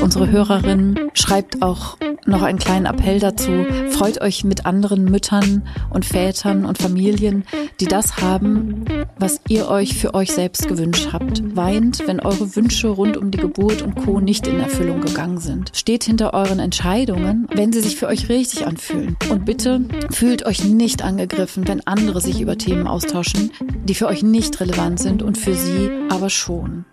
Unsere Hörerin schreibt auch noch einen kleinen Appell dazu. Freut euch mit anderen Müttern und Vätern und Familien, die das haben, was ihr euch für euch selbst gewünscht habt. Weint, wenn eure Wünsche rund um die Geburt und Co. nicht in Erfüllung gegangen sind. Steht hinter euren Entscheidungen, wenn sie sich für euch richtig anfühlen. Und bitte fühlt euch nicht angegriffen, wenn andere sich über Themen austauschen, die für euch nicht relevant sind und für sie aber schon.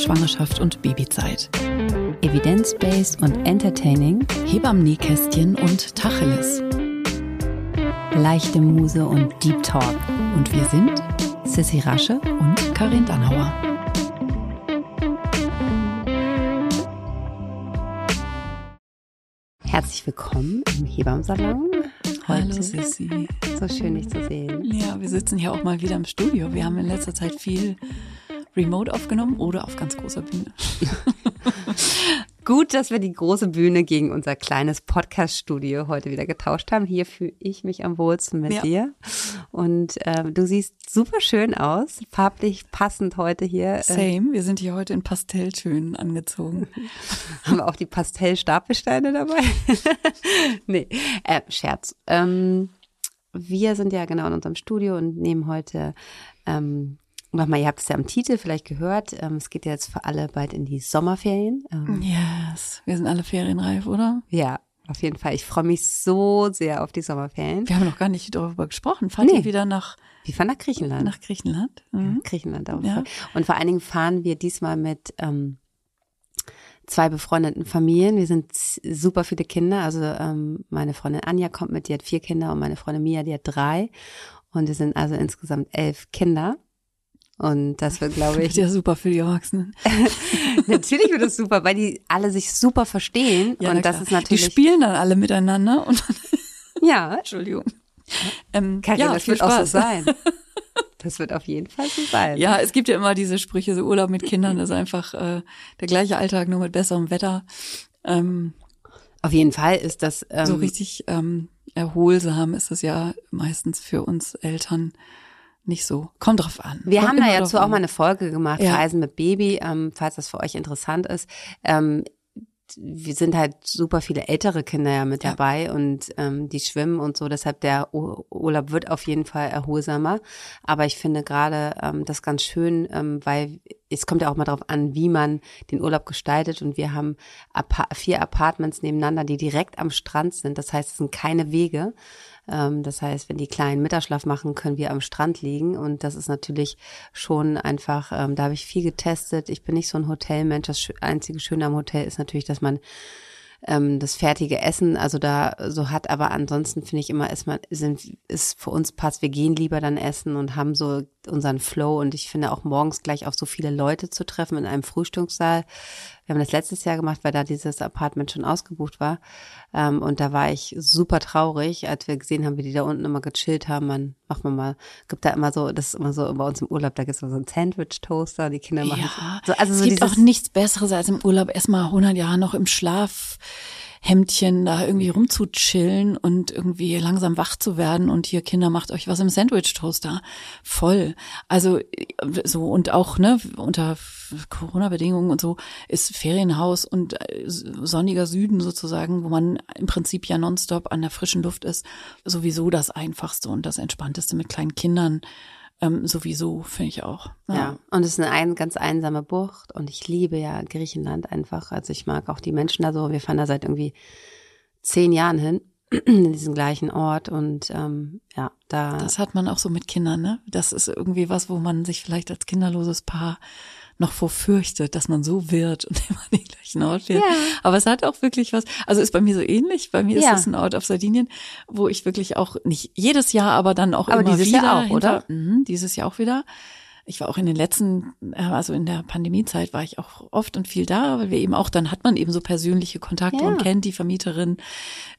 Schwangerschaft und Babyzeit. Evidence-based und entertaining, Hebammen-Nähkästchen und Tacheles. leichte Muse und Deep Talk. Und wir sind Sissy Rasche und Karin Dannauer. Herzlich willkommen im Hebammsalon. Hallo Sissi. So schön, dich zu sehen. Ja, wir sitzen hier auch mal wieder im Studio. Wir haben in letzter Zeit viel remote aufgenommen oder auf ganz großer Bühne. Gut, dass wir die große Bühne gegen unser kleines Podcast-Studio heute wieder getauscht haben. Hier fühle ich mich am wohlsten mit Ja. dir. Und ähm, du siehst super schön aus, farblich passend heute hier. Äh, Same, wir sind hier heute in Pastelltönen angezogen. haben wir auch die Pastell-Stapelsteine dabei? nee, äh, Scherz. Ähm, wir sind ja genau in unserem Studio und nehmen heute ähm, nochmal, ihr habt es ja am Titel vielleicht gehört, ähm, es geht ja jetzt für alle bald in die Sommerferien. Ähm, Yes, wir sind alle ferienreif, oder? ja, auf jeden Fall. Ich freue mich so sehr auf die Sommerferien. Wir haben noch gar nicht darüber gesprochen. Fahrt Nee. ihr wieder nach, Wir fahren nach Griechenland. nach Griechenland? Mhm. Griechenland auf. Ja. Und vor allen Dingen fahren wir diesmal mit ähm, zwei befreundeten Familien. Wir sind super viele Kinder. Also ähm, meine Freundin Anja kommt mit, die hat vier Kinder und meine Freundin Mia, die hat drei. Und wir sind also insgesamt elf Kinder. Und das wird, glaube Wird ich, ja super für die Erwachsenen. natürlich wird es super, weil die alle sich super verstehen. Ja, und das klar. ist natürlich, Die spielen dann alle miteinander und ja, Entschuldigung. Ähm, Karin, ja, das viel wird auch so Spaß. sein. Das wird auf jeden Fall so sein. Ja, es gibt ja immer diese Sprüche, so Urlaub mit Kindern ist einfach äh, der gleiche Alltag, nur mit besserem Wetter. Ähm, Auf jeden Fall ist das ähm, so richtig ähm, erholsam ist es ja meistens für uns Eltern nicht so. Kommt drauf an. Wir Kommt haben da ja drauf zu auch mal eine Folge gemacht, Ja. Reisen mit Baby, ähm, falls das für euch interessant ist. Ähm, wir sind halt super viele ältere Kinder ja mit Ja. dabei und ähm, die schwimmen und so. Deshalb der Ur- Urlaub wird auf jeden Fall erholsamer. Aber ich finde gerade ähm, das ganz schön, ähm, weil es kommt ja auch mal darauf an, wie man den Urlaub gestaltet. Und wir haben vier Apartments nebeneinander, die direkt am Strand sind. Das heißt, es sind keine Wege. Ähm, das heißt, wenn die Kleinen Mittagsschlaf machen, können wir am Strand liegen. Und das ist natürlich schon einfach, ähm, da habe ich viel getestet. Ich bin nicht so ein Hotelmensch. Das einzige Schöne am Hotel ist natürlich, dass man ähm, das fertige Essen, also da so hat, aber ansonsten finde ich immer, ist man, sind, ist für uns passt, wir gehen lieber dann essen und haben so unseren Flow und ich finde auch morgens gleich auf so viele Leute zu treffen in einem Frühstückssaal. Wir haben das letztes Jahr gemacht, weil da dieses Apartment schon ausgebucht war. Ähm, und da war ich super traurig, als wir gesehen haben, wie die da unten immer gechillt haben. Man macht man mal, gibt da immer so, das ist immer so bei uns im Urlaub, da gibt es so einen Sandwich-Toaster, die Kinder machen Ja, so, also es so gibt auch nichts Besseres als im Urlaub erstmal 100 Jahre noch im Schlafhemdchen da irgendwie rumzuchillen und irgendwie langsam wach zu werden und hier Kinder macht euch was im Sandwich-Toaster. Voll. Also so und auch ne unter Corona-Bedingungen und so ist Ferienhaus und äh, sonniger Süden sozusagen, wo man im Prinzip ja nonstop an der frischen Luft ist, sowieso das Einfachste und das Entspannteste mit kleinen Kindern. Ähm, sowieso, finde ich auch. Ja, und es ist eine ein, ganz einsame Bucht und ich liebe ja Griechenland einfach. Also ich mag auch die Menschen da so. Wir fahren da seit irgendwie zehn Jahren hin in diesen gleichen Ort und ähm, ja, da Das hat man auch so mit Kindern, ne? Das ist irgendwie was, wo man sich vielleicht als kinderloses Paar noch vorfürchtet, dass man so wird und immer den gleichen Ort wird. Ja. Aber es hat auch wirklich was, also ist bei mir so ähnlich. Bei mir ist es ein Ort auf Sardinien, wo ich wirklich auch nicht jedes Jahr, aber dann auch Aber immer dieses wieder Jahr auch, oder? Mhm, dieses Jahr auch wieder. Ich war auch in den letzten, äh, also in der Pandemiezeit war ich auch oft und viel da, weil wir eben auch, dann hat man eben so persönliche Kontakte Ja. und kennt die Vermieterin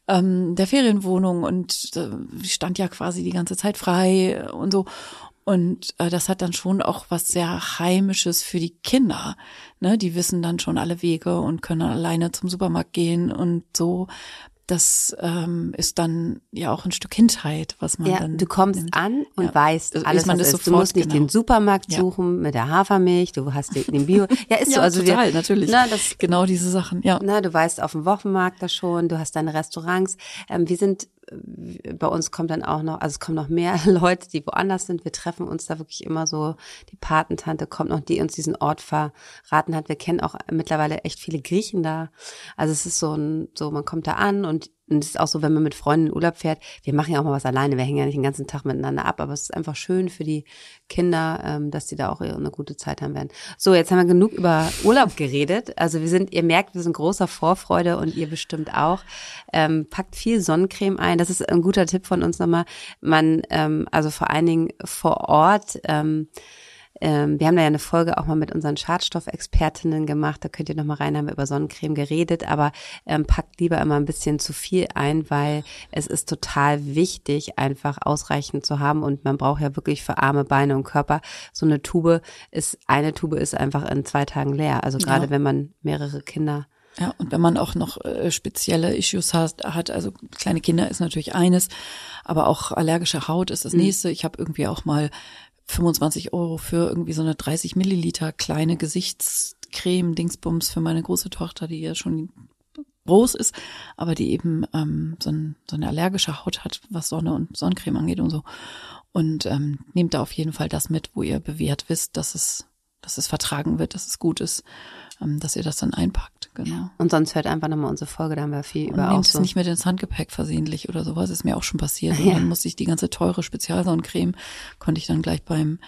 ähm, der Ferienwohnung und äh, stand ja quasi die ganze Zeit frei und so. Und äh, das hat dann schon auch was sehr Heimisches für die Kinder. Ne? Die wissen dann schon alle Wege und können alleine zum Supermarkt gehen und so das ähm, ist dann ja auch ein Stück Kindheit, was man ja, dann. Du kommst nimmt. an und ja. weißt also alles, man was ist. Sofort, du musst nicht genau. den Supermarkt suchen ja. mit der Hafermilch, du hast den, Bio. Ja, ist ja, so. Also total, wir, natürlich. Na, das, genau diese Sachen, ja. Na, du weißt auf dem Wochenmarkt da schon, du hast deine Restaurants. Ähm, wir sind bei uns kommt dann auch noch, also es kommen noch mehr Leute, die woanders sind. Wir treffen uns da wirklich immer so. Die Patentante kommt noch, die uns diesen Ort verraten hat. Wir kennen auch mittlerweile echt viele Griechen da. Also es ist so ein, so man kommt da an und und es ist auch so, wenn man mit Freunden in Urlaub fährt, wir machen ja auch mal was alleine, wir hängen ja nicht den ganzen Tag miteinander ab, aber es ist einfach schön für die Kinder, ähm, dass die da auch eine gute Zeit haben werden. So, jetzt haben wir genug über Urlaub geredet. Also wir sind, ihr merkt, wir sind großer Vorfreude und ihr bestimmt auch. Ähm, packt viel Sonnencreme ein. Das ist ein guter Tipp von uns nochmal. Man, ähm, also vor allen Dingen vor Ort, ähm, ähm, wir haben da ja eine Folge auch mal mit unseren Schadstoffexpertinnen gemacht. Da könnt ihr noch mal rein, haben wir über Sonnencreme geredet. Aber ähm, packt lieber immer ein bisschen zu viel ein, weil es ist total wichtig, einfach ausreichend zu haben. Und man braucht ja wirklich für Arme, Beine und Körper so eine Tube. Ist eine Tube ist einfach in zwei Tagen leer. Also gerade ja. wenn man mehrere Kinder ja, und wenn man auch noch äh, spezielle Issues hat, hat, also kleine Kinder ist natürlich eines, aber auch allergische Haut ist das mhm. nächste. Ich habe irgendwie auch mal 25 Euro für irgendwie so eine 30 Milliliter kleine Gesichtscreme, Dingsbums für meine große Tochter, die ja schon groß ist, aber die eben ähm, so, ein, so eine allergische Haut hat, was Sonne und Sonnencreme angeht und so. Und ähm, nehmt da auf jeden Fall das mit, wo ihr bewährt wisst, dass es, dass es vertragen wird, dass es gut ist, ähm, dass ihr das dann einpackt. Genau. Und sonst hört einfach nochmal unsere Folge, da haben wir viel und über Nehmt es nicht mit ins Handgepäck versehentlich oder sowas, ist mir auch schon passiert. Und ja. dann musste ich die ganze teure Spezialsonnencreme, konnte ich dann gleich beim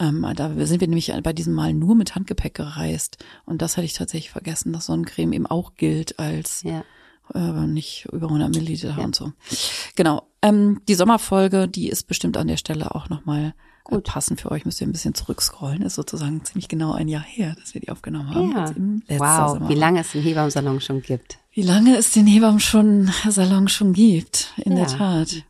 ähm, da sind wir nämlich bei diesem Mal nur mit Handgepäck gereist. Und das hatte ich tatsächlich vergessen, dass Sonnencreme eben auch gilt als ja. äh, nicht über 100 Milliliter ja. und so. Genau. Ähm, die Sommerfolge, die ist bestimmt an der Stelle auch nochmal Gut. passen für euch müsst ihr ein bisschen zurückscrollen. Ist sozusagen ziemlich genau ein Jahr her, dass wir die aufgenommen haben. Ja. Wow, Sommer. wie lange es den Hebammensalon schon gibt. Wie lange es den Hebammen schon Salon schon gibt, in ja. der Tat.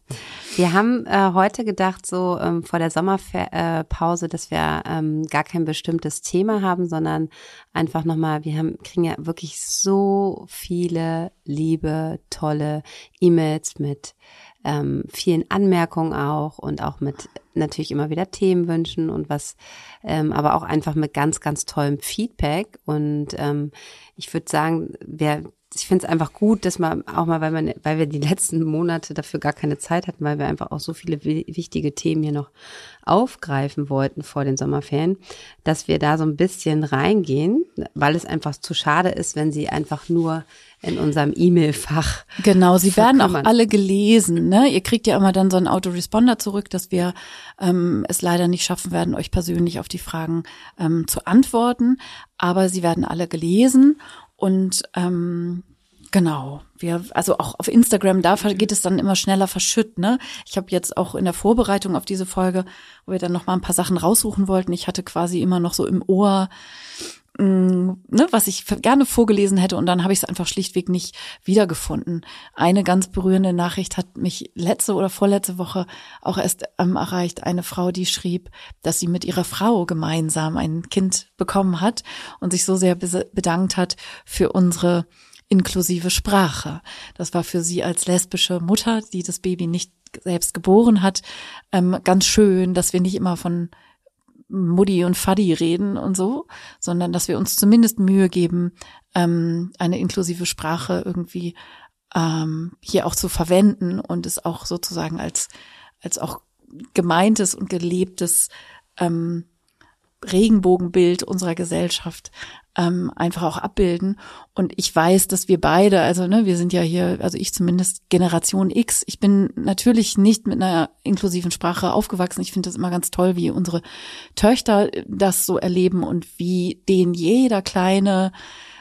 Wir haben äh, heute gedacht, so ähm, vor der Sommerpause, äh, dass wir ähm, gar kein bestimmtes Thema haben, sondern einfach nochmal, wir haben, kriegen ja wirklich so viele liebe, tolle E-Mails mit ähm, vielen Anmerkungen auch und auch mit natürlich immer wieder Themenwünschen und was, ähm, aber auch einfach mit ganz, ganz tollem Feedback. Und ähm, ich würde sagen, wer ich finde es einfach gut, dass man auch mal, weil man, weil wir die letzten Monate dafür gar keine Zeit hatten, weil wir einfach auch so viele wichtige Themen hier noch aufgreifen wollten vor den Sommerferien, dass wir da so ein bisschen reingehen, weil es einfach zu schade ist, wenn sie einfach nur in unserem E-Mail-Fach. Genau, sie werden auch alle gelesen. Ne? Ihr kriegt ja immer dann so einen Autoresponder zurück, dass wir ähm, es leider nicht schaffen werden, euch persönlich auf die Fragen ähm, zu antworten. Aber sie werden alle gelesen und ähm, Genau. Wir, also auch auf Instagram, da geht es dann immer schneller verschütt, ne? Ich habe jetzt auch in der Vorbereitung auf diese Folge, wo wir dann noch mal ein paar Sachen raussuchen wollten, ich hatte quasi immer noch so im Ohr, mh, mm, ne, was ich gerne vorgelesen hätte und dann habe ich es einfach schlichtweg nicht wiedergefunden. Eine ganz berührende Nachricht hat mich letzte oder vorletzte Woche auch erst ähm, erreicht. Eine Frau, die schrieb, dass sie mit ihrer Frau gemeinsam ein Kind bekommen hat und sich so sehr bedankt hat für unsere inklusive Sprache. Das war für sie als lesbische Mutter, die das Baby nicht selbst geboren hat, ähm, ganz schön, dass wir nicht immer von Mutti und Faddy reden und so, sondern dass wir uns zumindest Mühe geben, ähm, eine inklusive Sprache irgendwie ähm, hier auch zu verwenden und es auch sozusagen als als auch gemeintes und gelebtes ähm, Regenbogenbild unserer Gesellschaft ähm, einfach auch abbilden. Und ich weiß, dass wir beide, also ne, wir sind ja hier, also ich zumindest Generation X. Ich bin natürlich nicht mit einer inklusiven Sprache aufgewachsen. Ich finde das immer ganz toll, wie unsere Töchter das so erleben und wie denen jeder kleine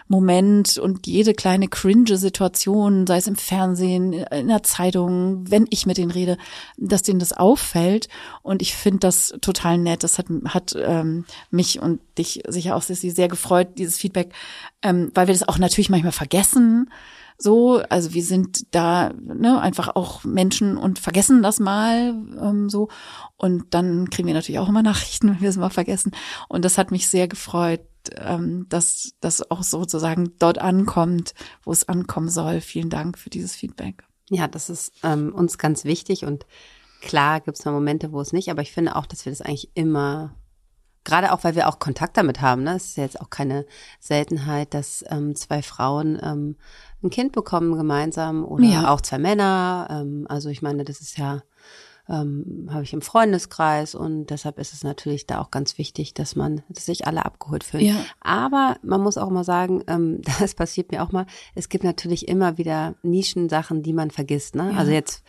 Moment und jede kleine cringe Situation, sei es im Fernsehen, in der Zeitung, wenn ich mit denen rede, dass denen das auffällt. Und ich finde das total nett. Das hat, hat ähm, mich und dich sicher auch Sissy, sehr gefreut, dieses Feedback, ähm, weil wir das auch natürlich manchmal vergessen so. Also wir sind da ne, einfach auch Menschen und vergessen das mal ähm, so. Und dann kriegen wir natürlich auch immer Nachrichten, wenn wir es mal vergessen. Und das hat mich sehr gefreut, ähm, dass das auch sozusagen dort ankommt, wo es ankommen soll. Vielen Dank für dieses Feedback. Ja, das ist ähm, uns ganz wichtig und klar gibt es mal Momente, wo es nicht, aber ich finde auch, dass wir das eigentlich immer Gerade auch, weil wir auch Kontakt damit haben. Ne? Es ist ja jetzt auch keine Seltenheit, dass ähm, zwei Frauen ähm, ein Kind bekommen gemeinsam oder ja. auch zwei Männer. Ähm, also ich meine, das ist ja, ähm, habe ich im Freundeskreis und deshalb ist es natürlich da auch ganz wichtig, dass man, dass sich alle abgeholt fühlen. Ja. Aber man muss auch mal sagen, ähm, das passiert mir auch mal, es gibt natürlich immer wieder Nischensachen, die man vergisst. Ne? Ja. Also jetzt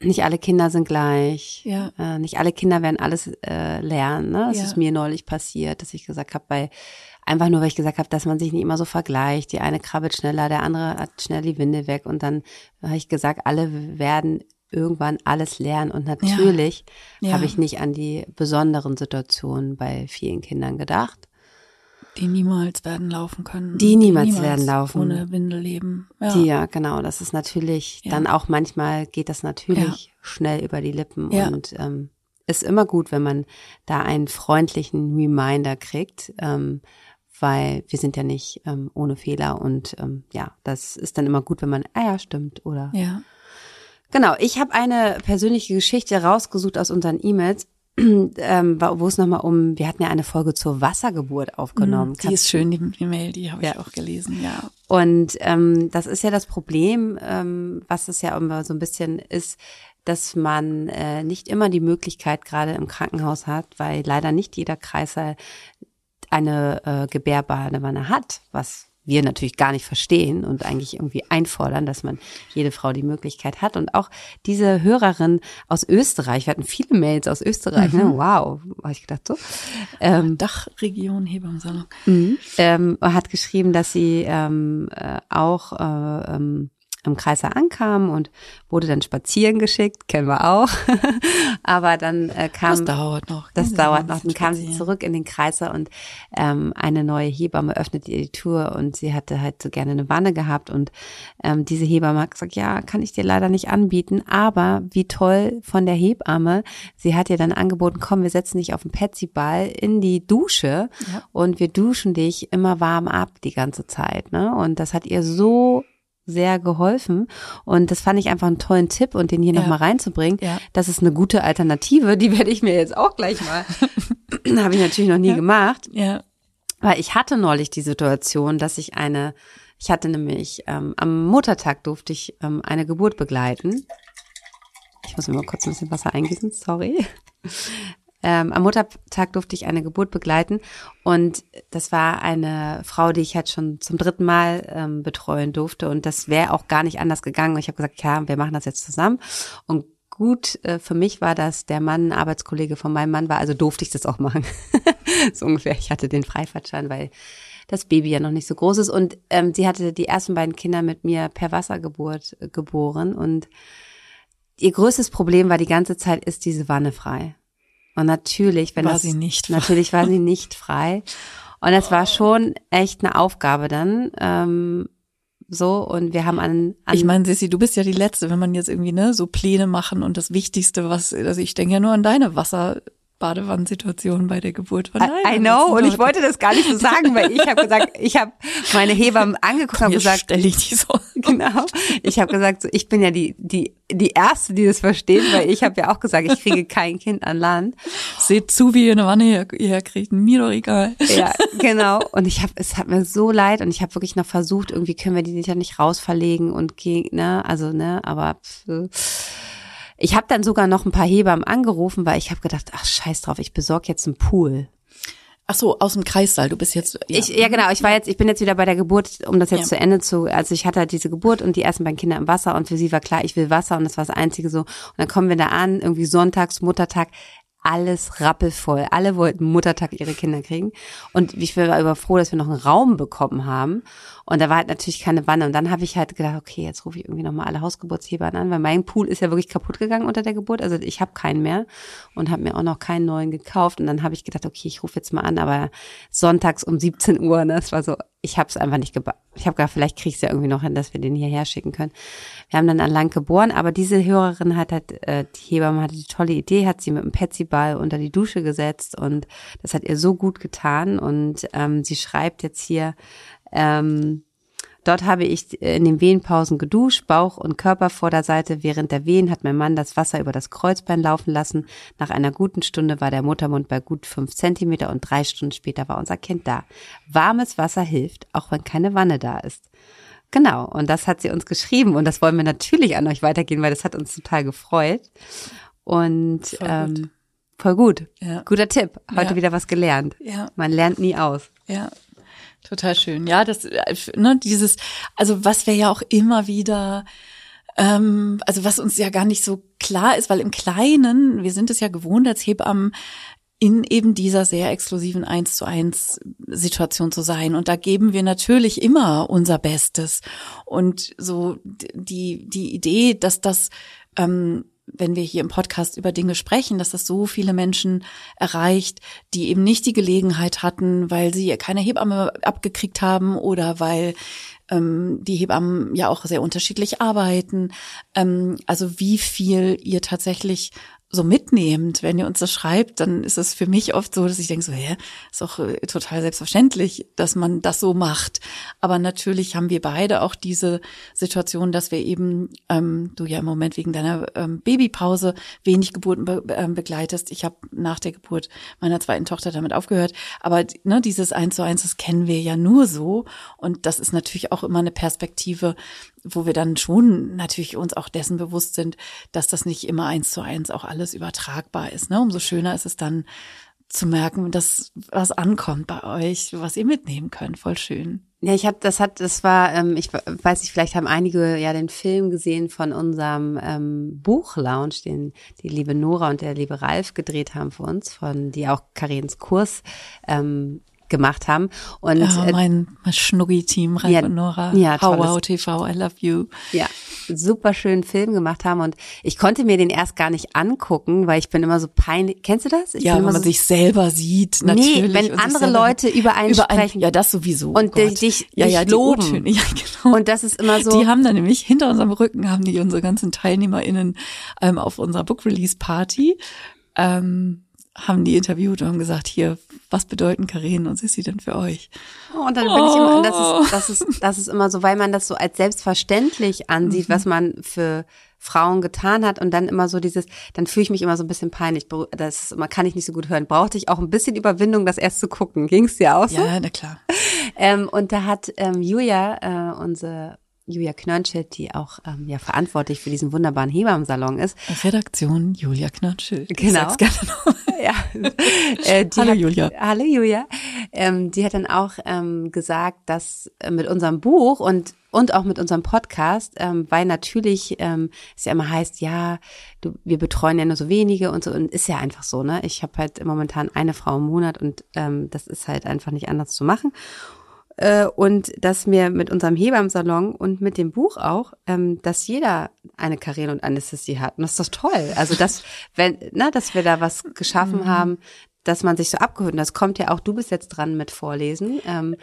nicht alle Kinder sind gleich. Ja. Äh, nicht alle Kinder werden alles äh, lernen. Ne? Das ja. ist mir neulich passiert, dass ich gesagt habe, bei einfach nur, weil ich gesagt habe, dass man sich nicht immer so vergleicht. Die eine krabbelt schneller, der andere hat schnell die Winde weg. Und dann habe ich gesagt, alle werden irgendwann alles lernen. Und natürlich ja. habe ich nicht an die besonderen Situationen bei vielen Kindern gedacht. Die niemals werden laufen können. Die niemals, die niemals werden laufen. Ohne Windel leben. Ja. Die, ja, genau. Das ist natürlich, ja. dann auch manchmal geht das natürlich ja. schnell über die Lippen ja. und ähm, ist immer gut, wenn man da einen freundlichen Reminder kriegt, ähm, weil wir sind ja nicht ähm, ohne Fehler und ähm, ja, das ist dann immer gut, wenn man, ah ja, stimmt oder. Ja. Genau, ich habe eine persönliche Geschichte rausgesucht aus unseren E-Mails ähm, wo es nochmal um, wir hatten ja eine Folge zur Wassergeburt aufgenommen. Die ist schön, die E-Mail, die habe ich ja. auch gelesen, ja. Und ähm, das ist ja das Problem, ähm, was es ja immer so ein bisschen ist, dass man äh, nicht immer die Möglichkeit gerade im Krankenhaus hat, weil leider nicht jeder Kreißsaal eine äh, Gebärbadewanne hat, was wir natürlich gar nicht verstehen und eigentlich irgendwie einfordern, dass man jede Frau die Möglichkeit hat. Und auch diese Hörerin aus Österreich, wir hatten viele Mails aus Österreich, ne? mhm. ne? wow, habe ich gedacht so. Ähm, Dachregion Hebammsalon. Mhm. Ähm, hat geschrieben, dass sie ähm, äh, auch äh, ähm, im Kreiser ankam und wurde dann spazieren geschickt, kennen wir auch. Aber dann äh, kam das dauert noch. Das dauert noch. Dann kam sie zurück in den Kreiser und ähm, eine neue Hebamme öffnete ihr die Tür und sie hatte halt so gerne eine Wanne gehabt und ähm, diese Hebamme hat gesagt, ja, kann ich dir leider nicht anbieten, aber wie toll von der Hebamme. Sie hat ihr dann angeboten, komm, wir setzen dich auf den Petsy-Ball in die Dusche ja. und wir duschen dich immer warm ab die ganze Zeit. Ne? Und das hat ihr so sehr geholfen. Und das fand ich einfach einen tollen Tipp und den hier ja. nochmal reinzubringen. Ja. Das ist eine gute Alternative. Die werde ich mir jetzt auch gleich mal. Habe ich natürlich noch nie ja. gemacht. Ja. Weil ich hatte neulich die Situation, dass ich eine, ich hatte nämlich ähm, am Muttertag durfte ich ähm, eine Geburt begleiten. Ich muss mir mal kurz ein bisschen Wasser eingießen, sorry. Ähm, am Muttertag durfte ich eine Geburt begleiten und das war eine Frau, die ich halt schon zum dritten Mal ähm, betreuen durfte und das wäre auch gar nicht anders gegangen. Und ich habe gesagt, ja, wir machen das jetzt zusammen und gut äh, für mich war, dass der Mann Arbeitskollege von meinem Mann war, also durfte ich das auch machen. so ungefähr. Ich hatte den Freifahrtschein, weil das Baby ja noch nicht so groß ist und ähm, sie hatte die ersten beiden Kinder mit mir per Wassergeburt äh, geboren und ihr größtes Problem war die ganze Zeit, ist diese Wanne frei. Und natürlich, wenn war das, sie nicht natürlich war sie nicht frei. Und es war schon echt eine Aufgabe dann. Ähm, so und wir haben an, an ich meine Sissi du bist ja die letzte wenn man jetzt irgendwie ne so Pläne machen und das Wichtigste was also ich denke ja nur an deine Wasser Badewannensituation bei der Geburt von I, I know und ich wollte das gar nicht so sagen, weil ich habe gesagt, ich habe meine Hebammen angeguckt und gesagt, stelle ich die so. Genau. Ich habe gesagt, so, ich bin ja die die die erste, die das versteht, weil ich habe ja auch gesagt, ich kriege kein Kind an Land. Seht zu, wie ihr eine Wanne her, herkriegt, mir doch egal. Ja, genau. Und ich habe, es hat mir so leid und ich habe wirklich noch versucht, irgendwie können wir die ja nicht rausverlegen und gegen, ne, also ne, aber pff, ich habe dann sogar noch ein paar Hebammen angerufen, weil ich habe gedacht, ach scheiß drauf, ich besorge jetzt einen Pool. Ach so, aus dem Kreissaal. Du bist jetzt. Ja. Ich, ja, genau. Ich war jetzt, ich bin jetzt wieder bei der Geburt, um das jetzt ja. zu Ende zu. Also ich hatte halt diese Geburt und die ersten beiden Kinder im Wasser und für sie war klar, ich will Wasser und das war das Einzige so. Und dann kommen wir da an, irgendwie sonntags, Muttertag alles rappelvoll. Alle wollten Muttertag ihre Kinder kriegen. Und ich war aber froh, dass wir noch einen Raum bekommen haben. Und da war halt natürlich keine Wanne. Und dann habe ich halt gedacht, okay, jetzt rufe ich irgendwie nochmal alle Hausgeburtshebern an, weil mein Pool ist ja wirklich kaputt gegangen unter der Geburt. Also ich habe keinen mehr und habe mir auch noch keinen neuen gekauft. Und dann habe ich gedacht, okay, ich rufe jetzt mal an, aber sonntags um 17 Uhr, ne, das war so ich habe es einfach nicht gebaut. Ich habe gedacht, vielleicht kriege ich es ja irgendwie noch hin, dass wir den hierher schicken können. Wir haben dann an Lang geboren, aber diese Hörerin hat halt, äh, die Hebamme hatte die tolle Idee, hat sie mit einem Petsyball unter die Dusche gesetzt und das hat ihr so gut getan und ähm, sie schreibt jetzt hier, ähm, Dort habe ich in den Wehenpausen geduscht, Bauch und Körpervorderseite. Während der Wehen hat mein Mann das Wasser über das Kreuzbein laufen lassen. Nach einer guten Stunde war der Muttermund bei gut fünf Zentimeter und drei Stunden später war unser Kind da. Warmes Wasser hilft, auch wenn keine Wanne da ist. Genau, und das hat sie uns geschrieben und das wollen wir natürlich an euch weitergehen, weil das hat uns total gefreut. Und voll ähm, gut. Voll gut. Ja. Guter Tipp. Heute ja. wieder was gelernt. Ja. Man lernt nie aus. Ja. Total schön. Ja, das, ne, dieses, also was wir ja auch immer wieder, ähm, also was uns ja gar nicht so klar ist, weil im Kleinen, wir sind es ja gewohnt als Hebammen, in eben dieser sehr exklusiven eins zu eins Situation zu sein. Und da geben wir natürlich immer unser Bestes. Und so die, die Idee, dass das ähm, wenn wir hier im Podcast über Dinge sprechen, dass das so viele Menschen erreicht, die eben nicht die Gelegenheit hatten, weil sie keine Hebamme abgekriegt haben oder weil ähm, die Hebammen ja auch sehr unterschiedlich arbeiten. Ähm, also wie viel ihr tatsächlich so mitnehmend, wenn ihr uns das schreibt, dann ist es für mich oft so, dass ich denke so, hä, ist doch äh, total selbstverständlich, dass man das so macht. Aber natürlich haben wir beide auch diese Situation, dass wir eben, ähm, du ja im Moment wegen deiner ähm, Babypause wenig Geburten be ähm, begleitest. Ich habe nach der Geburt meiner zweiten Tochter damit aufgehört. Aber ne, dieses Eins zu eins, das kennen wir ja nur so. Und das ist natürlich auch immer eine Perspektive, wo wir dann schon natürlich uns auch dessen bewusst sind, dass das nicht immer eins zu eins auch alles übertragbar ist. Ne? Umso schöner ist es dann zu merken, dass was ankommt bei euch, was ihr mitnehmen könnt. Voll schön. Ja, ich habe, das hat, das war, ähm, ich weiß nicht, vielleicht haben einige ja den Film gesehen von unserem ähm, Buchlounge, den die liebe Nora und der liebe Ralf gedreht haben für uns, von die auch Karens Kurs ähm, gemacht haben. Und ja, äh, mein, mein Schnuggi-Team, Ralf ja, und Nora, ja, How Wow TV, I love you. Ja, super schönen Film gemacht haben und ich konnte mir den erst gar nicht angucken, weil ich bin immer so peinlich. Kennst du das? Ich ja, wenn man so, sich selber sieht, natürlich. Nee, wenn andere Leute über einen über sprechen. ja, das sowieso. Und oh dich, ja, ja, loben. Ja, genau. Und das ist immer so. Die haben dann nämlich hinter unserem Rücken haben die unsere ganzen TeilnehmerInnen ähm, auf unserer Book Release Party ähm, haben die interviewt und haben gesagt, hier, was bedeuten Karen und Sissi denn für euch? Oh, und dann bin oh. ich immer, das ist, das ist, das ist immer so, weil man das so als selbstverständlich ansieht, mhm. was man für Frauen getan hat und dann immer so dieses, dann fühle ich mich immer so ein bisschen peinlich. Das man kann ich nicht so gut hören. Brauchte ich auch ein bisschen Überwindung, das erst zu gucken. Ging es dir auch so? Ja, na klar. ähm, und da hat ähm, Julia, äh, unsere Julia Knörnschild, die auch ähm, ja verantwortlich für diesen wunderbaren Hebammensalon ist. Redaktion Julia Knörnschild. Genau. ja. Äh, hallo hat, Julia. Hallo Julia. Ähm, die hat dann auch ähm, gesagt, dass äh, mit unserem Buch und und auch mit unserem Podcast, ähm, weil natürlich ähm, es ja immer heißt, ja, du, wir betreuen ja nur so wenige und so und ist ja einfach so, ne? Ich habe halt momentan eine Frau im Monat und ähm, das ist halt einfach nicht anders zu machen äh, und dass wir mit unserem Hebammsalon und mit dem Buch auch, ähm, dass jeder eine Karriere und Anästhesie hat. Und das ist doch toll. Also dass, wenn, na, dass wir da was geschaffen mhm. haben, dass man sich so abgeholt. Und das kommt ja auch, du bist jetzt dran mit Vorlesen, ähm,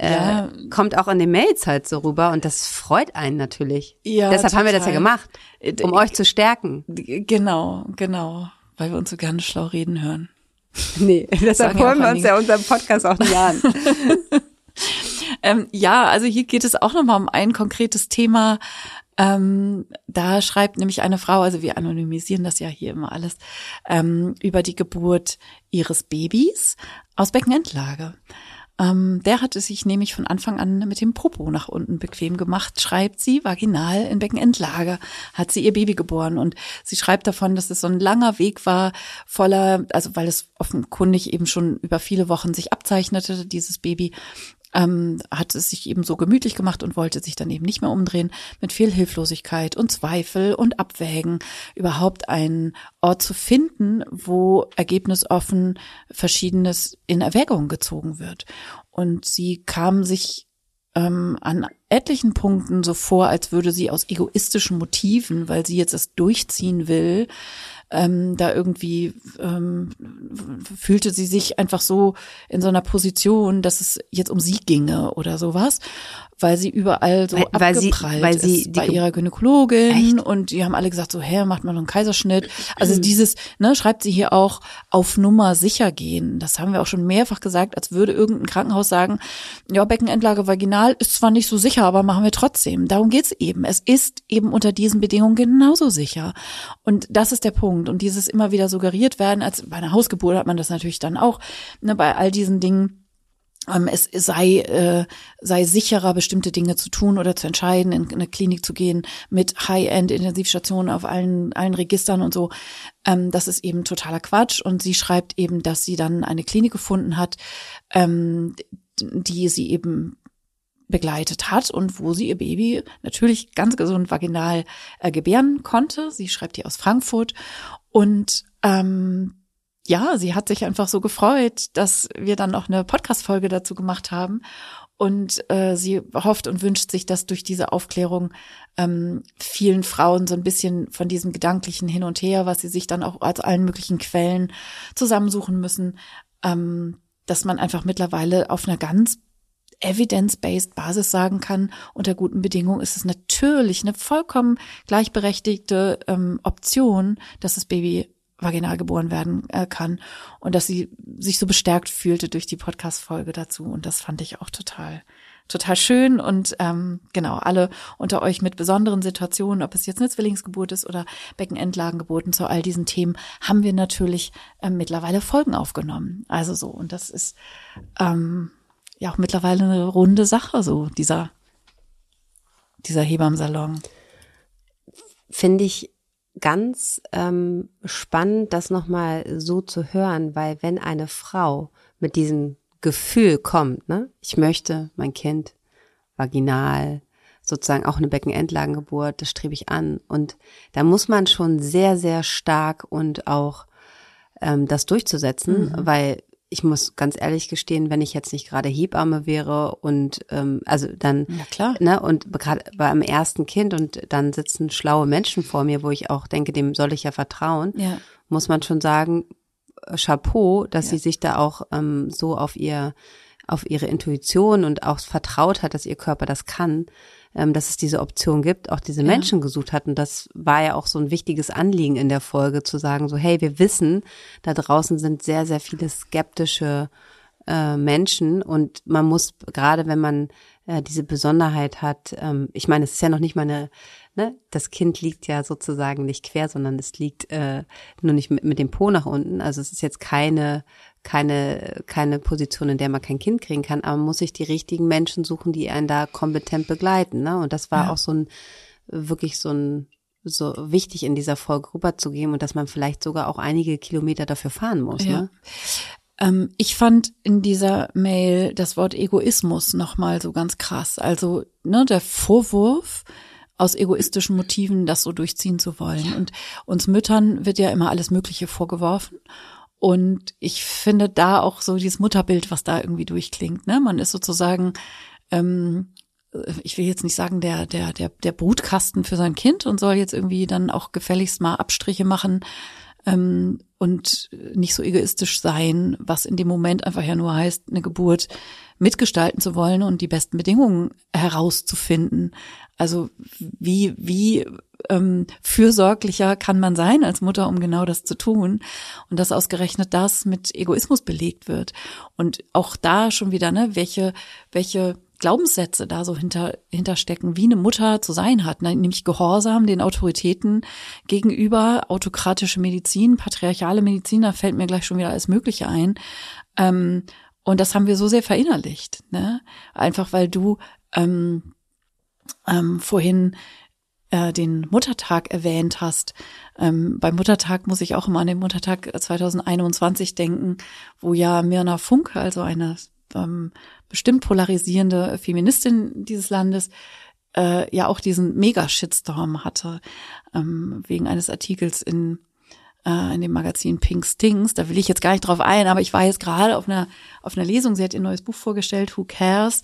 ja. äh, kommt auch in den Mails halt so rüber und das freut einen natürlich. Ja, Deshalb total. haben wir das ja gemacht, um äh, euch zu stärken. Genau, genau, weil wir uns so gerne schlau reden hören. Nee, deshalb holen wir uns ja unseren Podcast auch nicht an. ähm, ja, also hier geht es auch nochmal um ein konkretes Thema. Ähm, da schreibt nämlich eine Frau, also wir anonymisieren das ja hier immer alles, ähm, über die Geburt ihres Babys aus Beckenendlage. Ähm, der hatte sich nämlich von Anfang an mit dem Popo nach unten bequem gemacht, schreibt sie, vaginal in Beckenendlage hat sie ihr Baby geboren. Und sie schreibt davon, dass es so ein langer Weg war, voller, also weil es offenkundig eben schon über viele Wochen sich abzeichnete, dieses Baby, ähm, hat es sich eben so gemütlich gemacht und wollte sich dann eben nicht mehr umdrehen, mit viel Hilflosigkeit und Zweifel und Abwägen überhaupt einen Ort zu finden, wo ergebnisoffen Verschiedenes in Erwägung gezogen wird. Und sie kam sich ähm, an etlichen Punkten so vor, als würde sie aus egoistischen Motiven, weil sie jetzt es durchziehen will, ähm, da irgendwie ähm, fühlte sie sich einfach so in so einer Position, dass es jetzt um sie ginge oder sowas, weil sie überall so weil, weil abgeprallt sie, weil sie ist bei ihrer Gynäkologin Echt? und die haben alle gesagt so, hä, macht man einen Kaiserschnitt. Also mhm. dieses, ne, schreibt sie hier auch auf Nummer sicher gehen. Das haben wir auch schon mehrfach gesagt, als würde irgendein Krankenhaus sagen, ja, Beckenendlage vaginal ist zwar nicht so sicher, aber machen wir trotzdem. Darum geht's eben. Es ist eben unter diesen Bedingungen genauso sicher. Und das ist der Punkt. Und dieses immer wieder suggeriert werden, als bei einer Hausgeburt hat man das natürlich dann auch, ne, bei all diesen Dingen ähm, es sei, äh, sei sicherer, bestimmte Dinge zu tun oder zu entscheiden, in, eine Klinik zu gehen mit High-End-Intensivstationen auf allen, allen Registern und so. Ähm, das ist eben totaler Quatsch. Und sie schreibt eben, dass sie dann eine Klinik gefunden hat, ähm, die sie eben begleitet hat und wo sie ihr Baby natürlich ganz gesund vaginal äh, gebären konnte. Sie schreibt hier aus Frankfurt und ähm, ja, sie hat sich einfach so gefreut, dass wir dann noch eine Podcast-Folge dazu gemacht haben. Und äh, sie hofft und wünscht sich, dass durch diese Aufklärung ähm, vielen Frauen so ein bisschen von diesem gedanklichen Hin und Her, was sie sich dann auch aus allen möglichen Quellen zusammensuchen müssen, ähm, dass man einfach mittlerweile auf einer ganz evidence-based Basis sagen kann, unter guten Bedingungen ist es natürlich eine vollkommen gleichberechtigte ähm, Option, dass das Baby vaginal geboren werden äh, kann und dass sie sich so bestärkt fühlte durch die Podcast-Folge dazu und das fand ich auch total total schön und ähm, genau alle unter euch mit besonderen Situationen, ob es jetzt eine Zwillingsgeburt ist oder Beckenendlagengeburten zu all diesen Themen, haben wir natürlich äh, mittlerweile Folgen aufgenommen. Also so und das ist ähm, ja auch mittlerweile eine runde Sache so dieser dieser Hebammsalon. Finde ich ganz ähm, spannend, das nochmal so zu hören, weil wenn eine Frau mit diesem Gefühl kommt, ne, ich möchte mein Kind vaginal, sozusagen auch eine Beckenendlagengeburt, das strebe ich an. Und da muss man schon sehr, sehr stark und auch ähm, das durchzusetzen, mhm. weil ich muss ganz ehrlich gestehen, wenn ich jetzt nicht gerade Hebamme wäre und ähm, also dann ja, klar. ne und gerade beim ersten Kind und dann sitzen schlaue Menschen vor mir, wo ich auch denke, dem soll ich ja vertrauen, ja. muss man schon sagen, äh, Chapeau, dass ja. sie sich da auch ähm, so auf ihr auf ihre Intuition und auch vertraut hat, dass ihr Körper das kann ähm, dass es diese Option gibt, auch diese Menschen ja. gesucht hat. Und das war ja auch so ein wichtiges Anliegen in der Folge, zu sagen, so, hey, wir wissen, da draußen sind sehr, sehr viele skeptische äh, Menschen und man muss, gerade wenn man äh, diese Besonderheit hat, ähm, ich meine, es ist ja noch nicht mal eine ne, das Kind liegt ja sozusagen nicht quer, sondern es liegt äh, nur nicht mit, mit dem Po nach unten. Also es ist jetzt keine keine keine Position, in der man kein Kind kriegen kann, aber man muss sich die richtigen Menschen suchen, die einen da kompetent begleiten. Ne? Und das war ja. auch so ein wirklich so ein so wichtig in dieser Folge rüberzugeben und dass man vielleicht sogar auch einige Kilometer dafür fahren muss. Ja. Ne? Ähm, ich fand in dieser Mail das Wort Egoismus nochmal so ganz krass. Also ne, der Vorwurf, aus egoistischen Motiven das so durchziehen zu wollen. Und uns Müttern wird ja immer alles Mögliche vorgeworfen. Und ich finde da auch so dieses Mutterbild, was da irgendwie durchklingt. Ne? Man ist sozusagen, ähm, ich will jetzt nicht sagen, der, der, der, der Brutkasten für sein Kind und soll jetzt irgendwie dann auch gefälligst mal Abstriche machen ähm, und nicht so egoistisch sein, was in dem Moment einfach ja nur heißt, eine Geburt mitgestalten zu wollen und die besten Bedingungen herauszufinden. Also wie, wie ähm, fürsorglicher kann man sein als Mutter, um genau das zu tun? Und dass ausgerechnet das mit Egoismus belegt wird. Und auch da schon wieder, ne, welche, welche Glaubenssätze da so hinter, hinterstecken, wie eine Mutter zu sein hat, ne? nämlich Gehorsam den Autoritäten gegenüber, autokratische Medizin, patriarchale Medizin, da fällt mir gleich schon wieder alles Mögliche ein. Ähm, und das haben wir so sehr verinnerlicht, ne? Einfach weil du ähm, ähm, vorhin äh, den Muttertag erwähnt hast. Ähm, beim Muttertag muss ich auch immer an den Muttertag 2021 denken, wo ja Mirna Funke, also eine ähm, bestimmt polarisierende Feministin dieses Landes, äh, ja auch diesen Mega-Shitstorm hatte, ähm, wegen eines Artikels in äh, in dem Magazin Pink Stings. Da will ich jetzt gar nicht drauf ein, aber ich war jetzt gerade auf einer auf einer Lesung. Sie hat ihr neues Buch vorgestellt, Who Cares?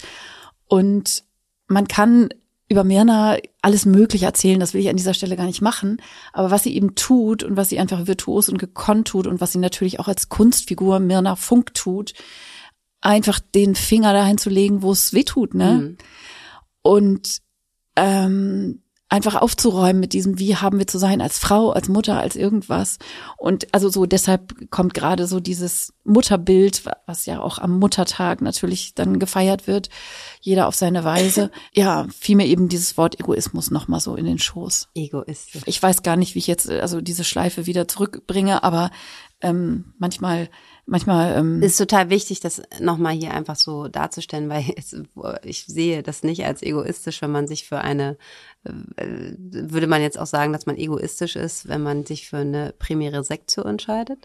Und man kann über Mirna alles Mögliche erzählen, das will ich an dieser Stelle gar nicht machen. Aber was sie eben tut und was sie einfach virtuos und gekonnt tut und was sie natürlich auch als Kunstfigur Mirna Funk tut, einfach den Finger dahin zu legen, wo es weh tut, ne? Mhm. Und ähm, einfach aufzuräumen mit diesem, wie haben wir zu sein als Frau, als Mutter, als irgendwas. Und also so deshalb kommt gerade so dieses Mutterbild, was ja auch am Muttertag natürlich dann gefeiert wird, jeder auf seine Weise. Ja, fiel mir eben dieses Wort Egoismus nochmal so in den Schoß. Egoistisch. Ich weiß gar nicht, wie ich jetzt also diese Schleife wieder zurückbringe, aber ähm, manchmal manchmal ähm ist total wichtig, das nochmal hier einfach so darzustellen, weil es, ich sehe das nicht als egoistisch, wenn man sich für eine, äh, würde man jetzt auch sagen, dass man egoistisch ist, wenn man sich für eine primäre Sektion entscheidet?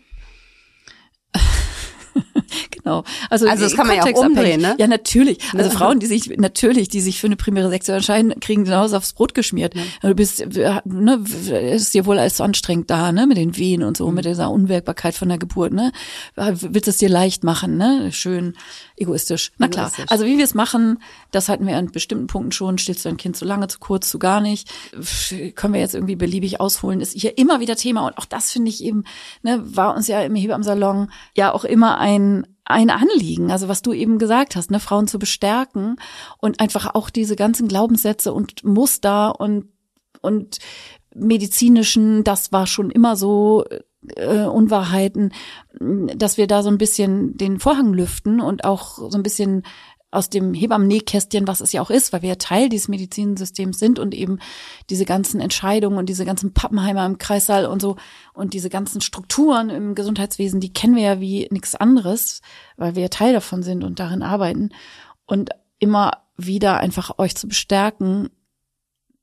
genau. Also, also das kann man ja auch umdrehen, ne? Ja, natürlich. Also ne? Frauen, die sich natürlich, die sich für eine primäre Sektion entscheiden, kriegen genauso aufs Brot geschmiert. Ja. Du bist, ne, ist dir wohl alles so anstrengend da, ne, mit den Wehen und so, mhm. mit dieser Unwirkbarkeit von der Geburt, ne? Willst es dir leicht machen, ne? Schön egoistisch. Na klar. Egoistisch. Also wie wir es machen, das hatten wir an bestimmten Punkten schon. Stillst du ein Kind zu lange, zu kurz, zu gar nicht? Können wir jetzt irgendwie beliebig ausholen? Ist hier immer wieder Thema und auch das finde ich eben, ne, war uns ja im Hebammensalon ja auch immer ein ein Anliegen, also was du eben gesagt hast, ne, Frauen zu bestärken und einfach auch diese ganzen Glaubenssätze und Muster und und medizinischen, das war schon immer so äh, Unwahrheiten, dass wir da so ein bisschen den Vorhang lüften und auch so ein bisschen aus dem Hebammen-Nähkästchen, was es ja auch ist, weil wir ja Teil dieses Medizinsystems sind und eben diese ganzen Entscheidungen und diese ganzen Pappenheimer im Kreissaal und so und diese ganzen Strukturen im Gesundheitswesen, die kennen wir ja wie nichts anderes, weil wir ja Teil davon sind und darin arbeiten und immer wieder einfach euch zu bestärken,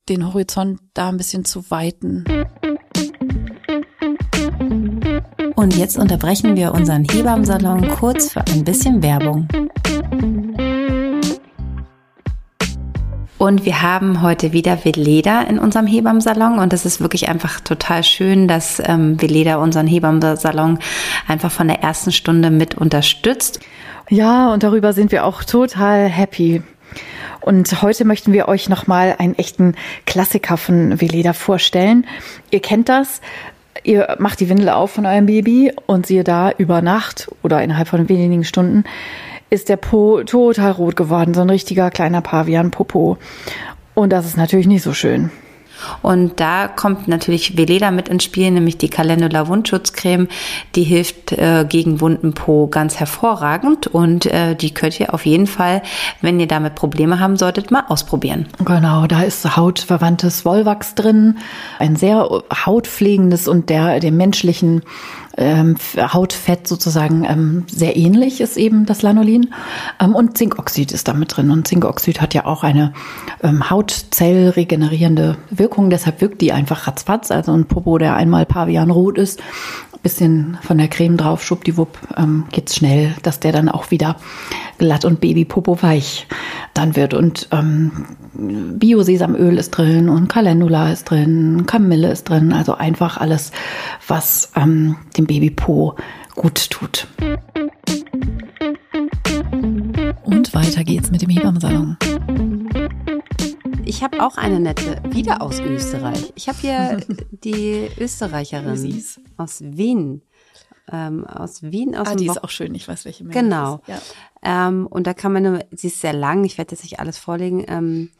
den Horizont da ein bisschen zu weiten. Und jetzt unterbrechen wir unseren Hebammensalon kurz für ein bisschen Werbung. Und wir haben heute wieder Veleda in unserem Hebammensalon und das ist wirklich einfach total schön, dass ähm, Veleda unseren Hebammensalon einfach von der ersten Stunde mit unterstützt. Ja, und darüber sind wir auch total happy. Und heute möchten wir euch nochmal einen echten Klassiker von Veleda vorstellen. Ihr kennt das. Ihr macht die Windel auf von eurem Baby und siehe da über Nacht oder innerhalb von wenigen Stunden ist der Po total rot geworden, so ein richtiger kleiner Pavian-Popo. Und das ist natürlich nicht so schön. Und da kommt natürlich Veleda mit ins Spiel, nämlich die Calendula Wundschutzcreme. Die hilft äh, gegen wunden Po ganz hervorragend und äh, die könnt ihr auf jeden Fall, wenn ihr damit Probleme haben solltet, mal ausprobieren. Genau, da ist hautverwandtes Wollwachs drin, ein sehr hautpflegendes und der dem menschlichen ähm, Hautfett sozusagen ähm, sehr ähnlich ist eben das Lanolin. Ähm, und Zinkoxid ist da mit drin. Und Zinkoxid hat ja auch eine ähm, Hautzellregenerierende Wirkung. Deshalb wirkt die einfach ratzfatz. Also ein Popo, der einmal pavianrot ist, bisschen von der Creme drauf, schwuppdiwupp, ähm, geht's schnell, dass der dann auch wieder glatt und Babypopo weich dann wird. Und ähm, Bio-Sesamöl ist drin und Calendula ist drin, Kamille ist drin. Also einfach alles, was ähm, dem Babypo gut tut. Und weiter geht's mit dem Hebammensalon. Ich habe auch eine nette, wieder aus Österreich. Ich habe hier die Österreicherin aus Wien. Ähm, aus Wien, aus ah, die Bo ist auch schön, ich weiß welche Menge Genau. Ja. Ähm, und da kann man, nur, sie ist sehr lang, ich werde jetzt nicht alles vorlegen. Ähm,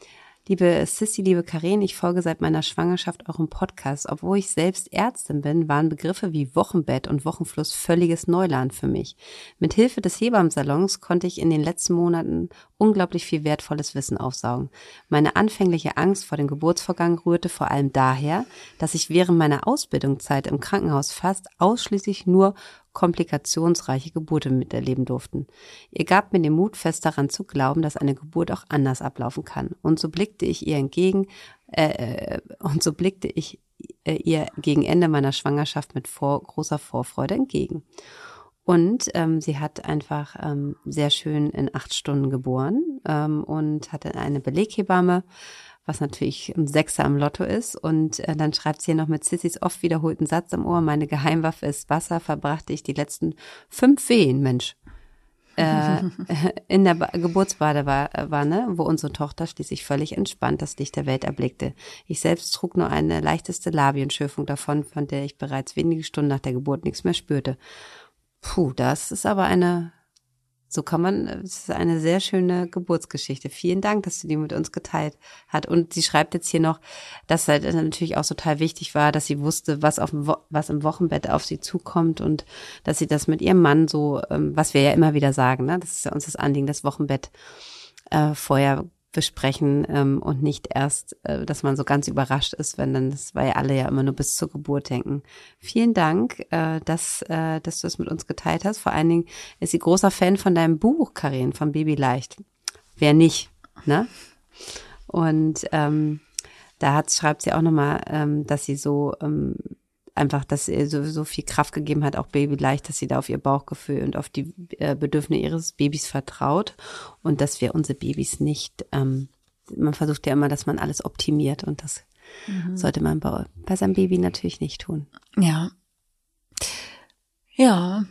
Liebe Sissy, liebe Karen, ich folge seit meiner Schwangerschaft eurem Podcast. Obwohl ich selbst Ärztin bin, waren Begriffe wie Wochenbett und Wochenfluss völliges Neuland für mich. Mit Hilfe des Hebammsalons konnte ich in den letzten Monaten unglaublich viel wertvolles Wissen aufsaugen. Meine anfängliche Angst vor dem Geburtsvorgang rührte vor allem daher, dass ich während meiner Ausbildungszeit im Krankenhaus fast ausschließlich nur komplikationsreiche Geburte miterleben durften. Ihr gab mir den Mut fest daran zu glauben, dass eine Geburt auch anders ablaufen kann. Und so blickte ich ihr entgegen, äh, äh, und so blickte ich äh, ihr gegen Ende meiner Schwangerschaft mit vor, großer Vorfreude entgegen. Und ähm, sie hat einfach ähm, sehr schön in acht Stunden geboren ähm, und hatte eine Beleghebamme, was natürlich ein Sechser im Lotto ist. Und äh, dann schreibt sie hier noch mit Sissys oft wiederholten Satz im Ohr, meine Geheimwaffe ist Wasser, verbrachte ich die letzten fünf Wehen, Mensch. Äh, in der ba Geburtsbadewanne, wo unsere Tochter schließlich völlig entspannt das Licht der Welt erblickte. Ich selbst trug nur eine leichteste Labienschürfung davon, von der ich bereits wenige Stunden nach der Geburt nichts mehr spürte. Puh, das ist aber eine so kann man, es ist eine sehr schöne Geburtsgeschichte. Vielen Dank, dass du die mit uns geteilt hat. Und sie schreibt jetzt hier noch, dass halt natürlich auch total wichtig war, dass sie wusste, was auf was im Wochenbett auf sie zukommt und dass sie das mit ihrem Mann so, ähm, was wir ja immer wieder sagen, ne, das ist ja uns das Anliegen, das Wochenbett äh, vorher besprechen ähm, und nicht erst, äh, dass man so ganz überrascht ist, wenn dann das, weil alle ja immer nur bis zur Geburt denken. Vielen Dank, äh, dass, äh, dass du es mit uns geteilt hast. Vor allen Dingen ist sie großer Fan von deinem Buch, Karin, von Baby Leicht. Wer nicht, ne? Und ähm, da hat, schreibt sie auch nochmal, ähm, dass sie so ähm, einfach, dass ihr so, so viel Kraft gegeben hat, auch Baby leicht, dass sie da auf ihr Bauchgefühl und auf die äh, Bedürfnisse ihres Babys vertraut und dass wir unsere Babys nicht, ähm, man versucht ja immer, dass man alles optimiert und das mhm. sollte man bei, bei seinem Baby natürlich nicht tun. Ja. Ja.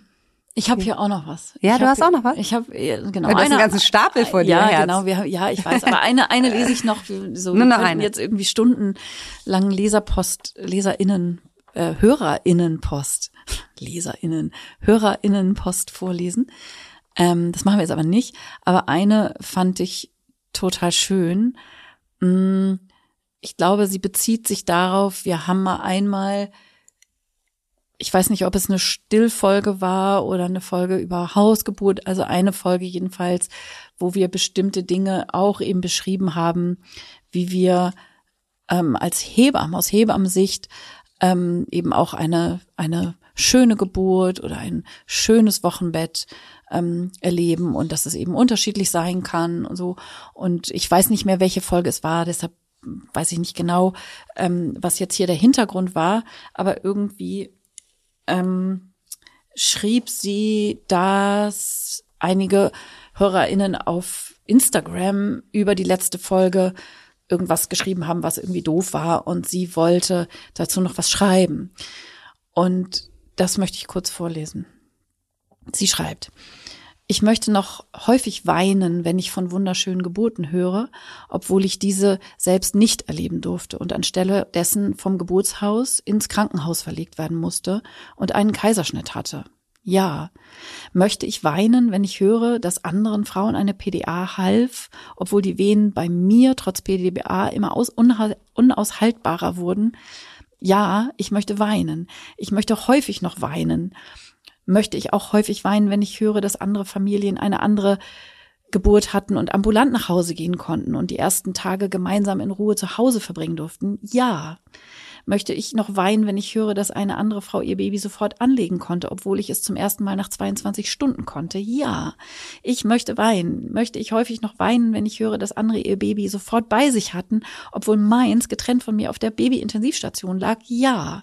Ich habe hier auch noch was. Ja, ich du hab, hast auch noch was? Ich habe genau. Du hast einen ganzen Stapel vor dir. Ja, Herz. genau. Wir, ja, ich weiß. Aber eine, eine lese ich noch. So, Nur noch eine. jetzt irgendwie stundenlang Leserpost, Leserinnen äh, HörerInnenpost, LeserInnen, HörerInnenpost vorlesen. Ähm, das machen wir jetzt aber nicht. Aber eine fand ich total schön. Mm, Ich glaube, sie bezieht sich darauf, wir haben mal einmal, ich weiß nicht, ob es eine Stillfolge war oder eine Folge über Hausgeburt, also eine Folge jedenfalls, wo wir bestimmte Dinge auch eben beschrieben haben, wie wir ähm, als Hebammen, aus Hebammensicht ähm, eben auch eine, eine schöne Geburt oder ein schönes Wochenbett ähm, erleben und dass es eben unterschiedlich sein kann und so. Und ich weiß nicht mehr, welche Folge es war, deshalb weiß ich nicht genau, ähm, was jetzt hier der Hintergrund war, aber irgendwie ähm, schrieb sie, dass einige HörerInnen auf Instagram über die letzte Folge irgendwas geschrieben haben, was irgendwie doof war und sie wollte dazu noch was schreiben. Und das möchte ich kurz vorlesen. Sie schreibt, ich möchte noch häufig weinen, wenn ich von wunderschönen Geburten höre, obwohl ich diese selbst nicht erleben durfte und anstelle dessen vom Geburtshaus ins Krankenhaus verlegt werden musste und einen Kaiserschnitt hatte. Ja. Möchte ich weinen, wenn ich höre, dass anderen Frauen eine PDA half, obwohl die Wehen bei mir trotz PDA immer aus, unaushaltbarer wurden? Ja, ich möchte weinen. Ich möchte häufig noch weinen. Möchte ich auch häufig weinen, wenn ich höre, dass andere Familien eine andere Geburt hatten und ambulant nach Hause gehen konnten und die ersten Tage gemeinsam in Ruhe zu Hause verbringen durften? Ja. Möchte ich noch weinen, wenn ich höre, dass eine andere Frau ihr Baby sofort anlegen konnte, obwohl ich es zum ersten Mal nach 22 Stunden konnte? Ja. Ich möchte weinen. Möchte ich häufig noch weinen, wenn ich höre, dass andere ihr Baby sofort bei sich hatten, obwohl meins getrennt von mir auf der Babyintensivstation lag? Ja.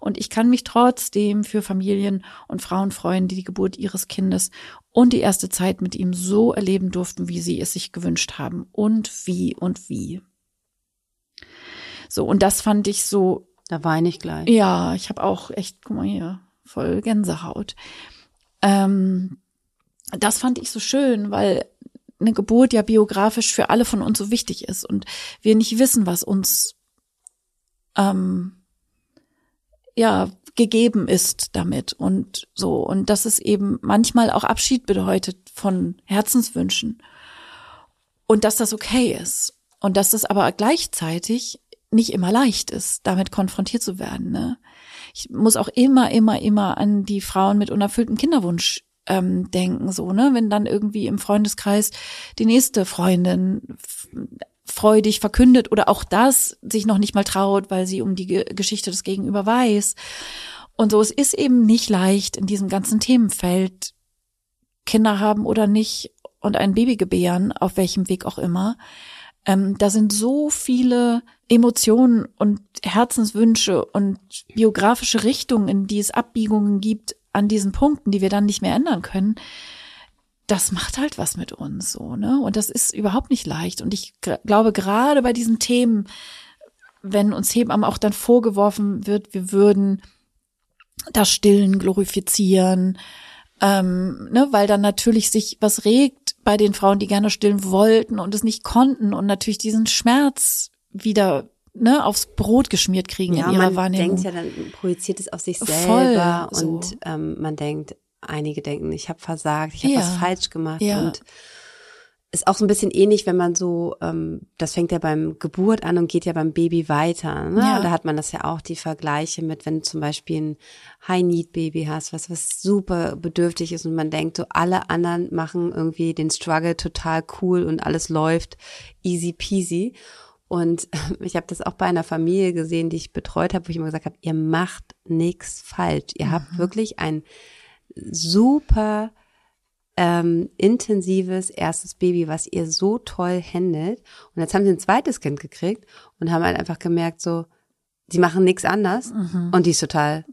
Und ich kann mich trotzdem für Familien und Frauen freuen, die die Geburt ihres Kindes und die erste Zeit mit ihm so erleben durften, wie sie es sich gewünscht haben. Und wie und wie. So, und das fand ich so. Da weine ich gleich. Ja, ich habe auch echt, guck mal hier, voll Gänsehaut. Ähm, das fand ich so schön, weil eine Geburt ja biografisch für alle von uns so wichtig ist und wir nicht wissen, was uns ähm, ja gegeben ist damit und so und dass es eben manchmal auch Abschied bedeutet von Herzenswünschen und dass das okay ist und dass das aber gleichzeitig nicht immer leicht ist, damit konfrontiert zu werden. Ne? Ich muss auch immer, immer, immer an die Frauen mit unerfülltem Kinderwunsch ähm, denken, so, ne? Wenn dann irgendwie im Freundeskreis die nächste Freundin freudig verkündet oder auch das sich noch nicht mal traut, weil sie um die Ge Geschichte des Gegenüber weiß. Und so, es ist eben nicht leicht in diesem ganzen Themenfeld Kinder haben oder nicht und ein Baby gebären, auf welchem Weg auch immer. Ähm, da sind so viele Emotionen und Herzenswünsche und biografische Richtungen, in die es Abbiegungen gibt an diesen Punkten, die wir dann nicht mehr ändern können. Das macht halt was mit uns so, ne? Und das ist überhaupt nicht leicht. Und ich glaube, gerade bei diesen Themen, wenn uns Hebammen auch dann vorgeworfen wird, wir würden das Stillen glorifizieren, Ähm, ne, weil dann natürlich sich was regt bei den Frauen, die gerne stillen wollten und es nicht konnten und natürlich diesen Schmerz wieder ne, aufs Brot geschmiert kriegen ja, in ihrer man Wahrnehmung. denkt ja dann, projiziert es auf sich Voll, selber so. und ähm, man denkt, einige denken, ich habe versagt, ich habe Ja. was falsch gemacht Ja. und ist auch so ein bisschen ähnlich, wenn man so, ähm, das fängt ja beim Geburt an und geht ja beim Baby weiter. Ne? Ja. Und da hat man das ja auch, die Vergleiche mit, wenn du zum Beispiel ein High-Need-Baby hast, was, was super bedürftig ist und man denkt, so alle anderen machen irgendwie den Struggle total cool und alles läuft easy peasy. Und ich habe das auch bei einer Familie gesehen, die ich betreut habe, wo ich immer gesagt habe, ihr macht nichts falsch. Ihr habt wirklich ein super ähm, intensives erstes Baby, was ihr so toll handelt. Und jetzt haben sie ein zweites Kind gekriegt und haben halt einfach gemerkt, so, die machen nichts anders und die ist total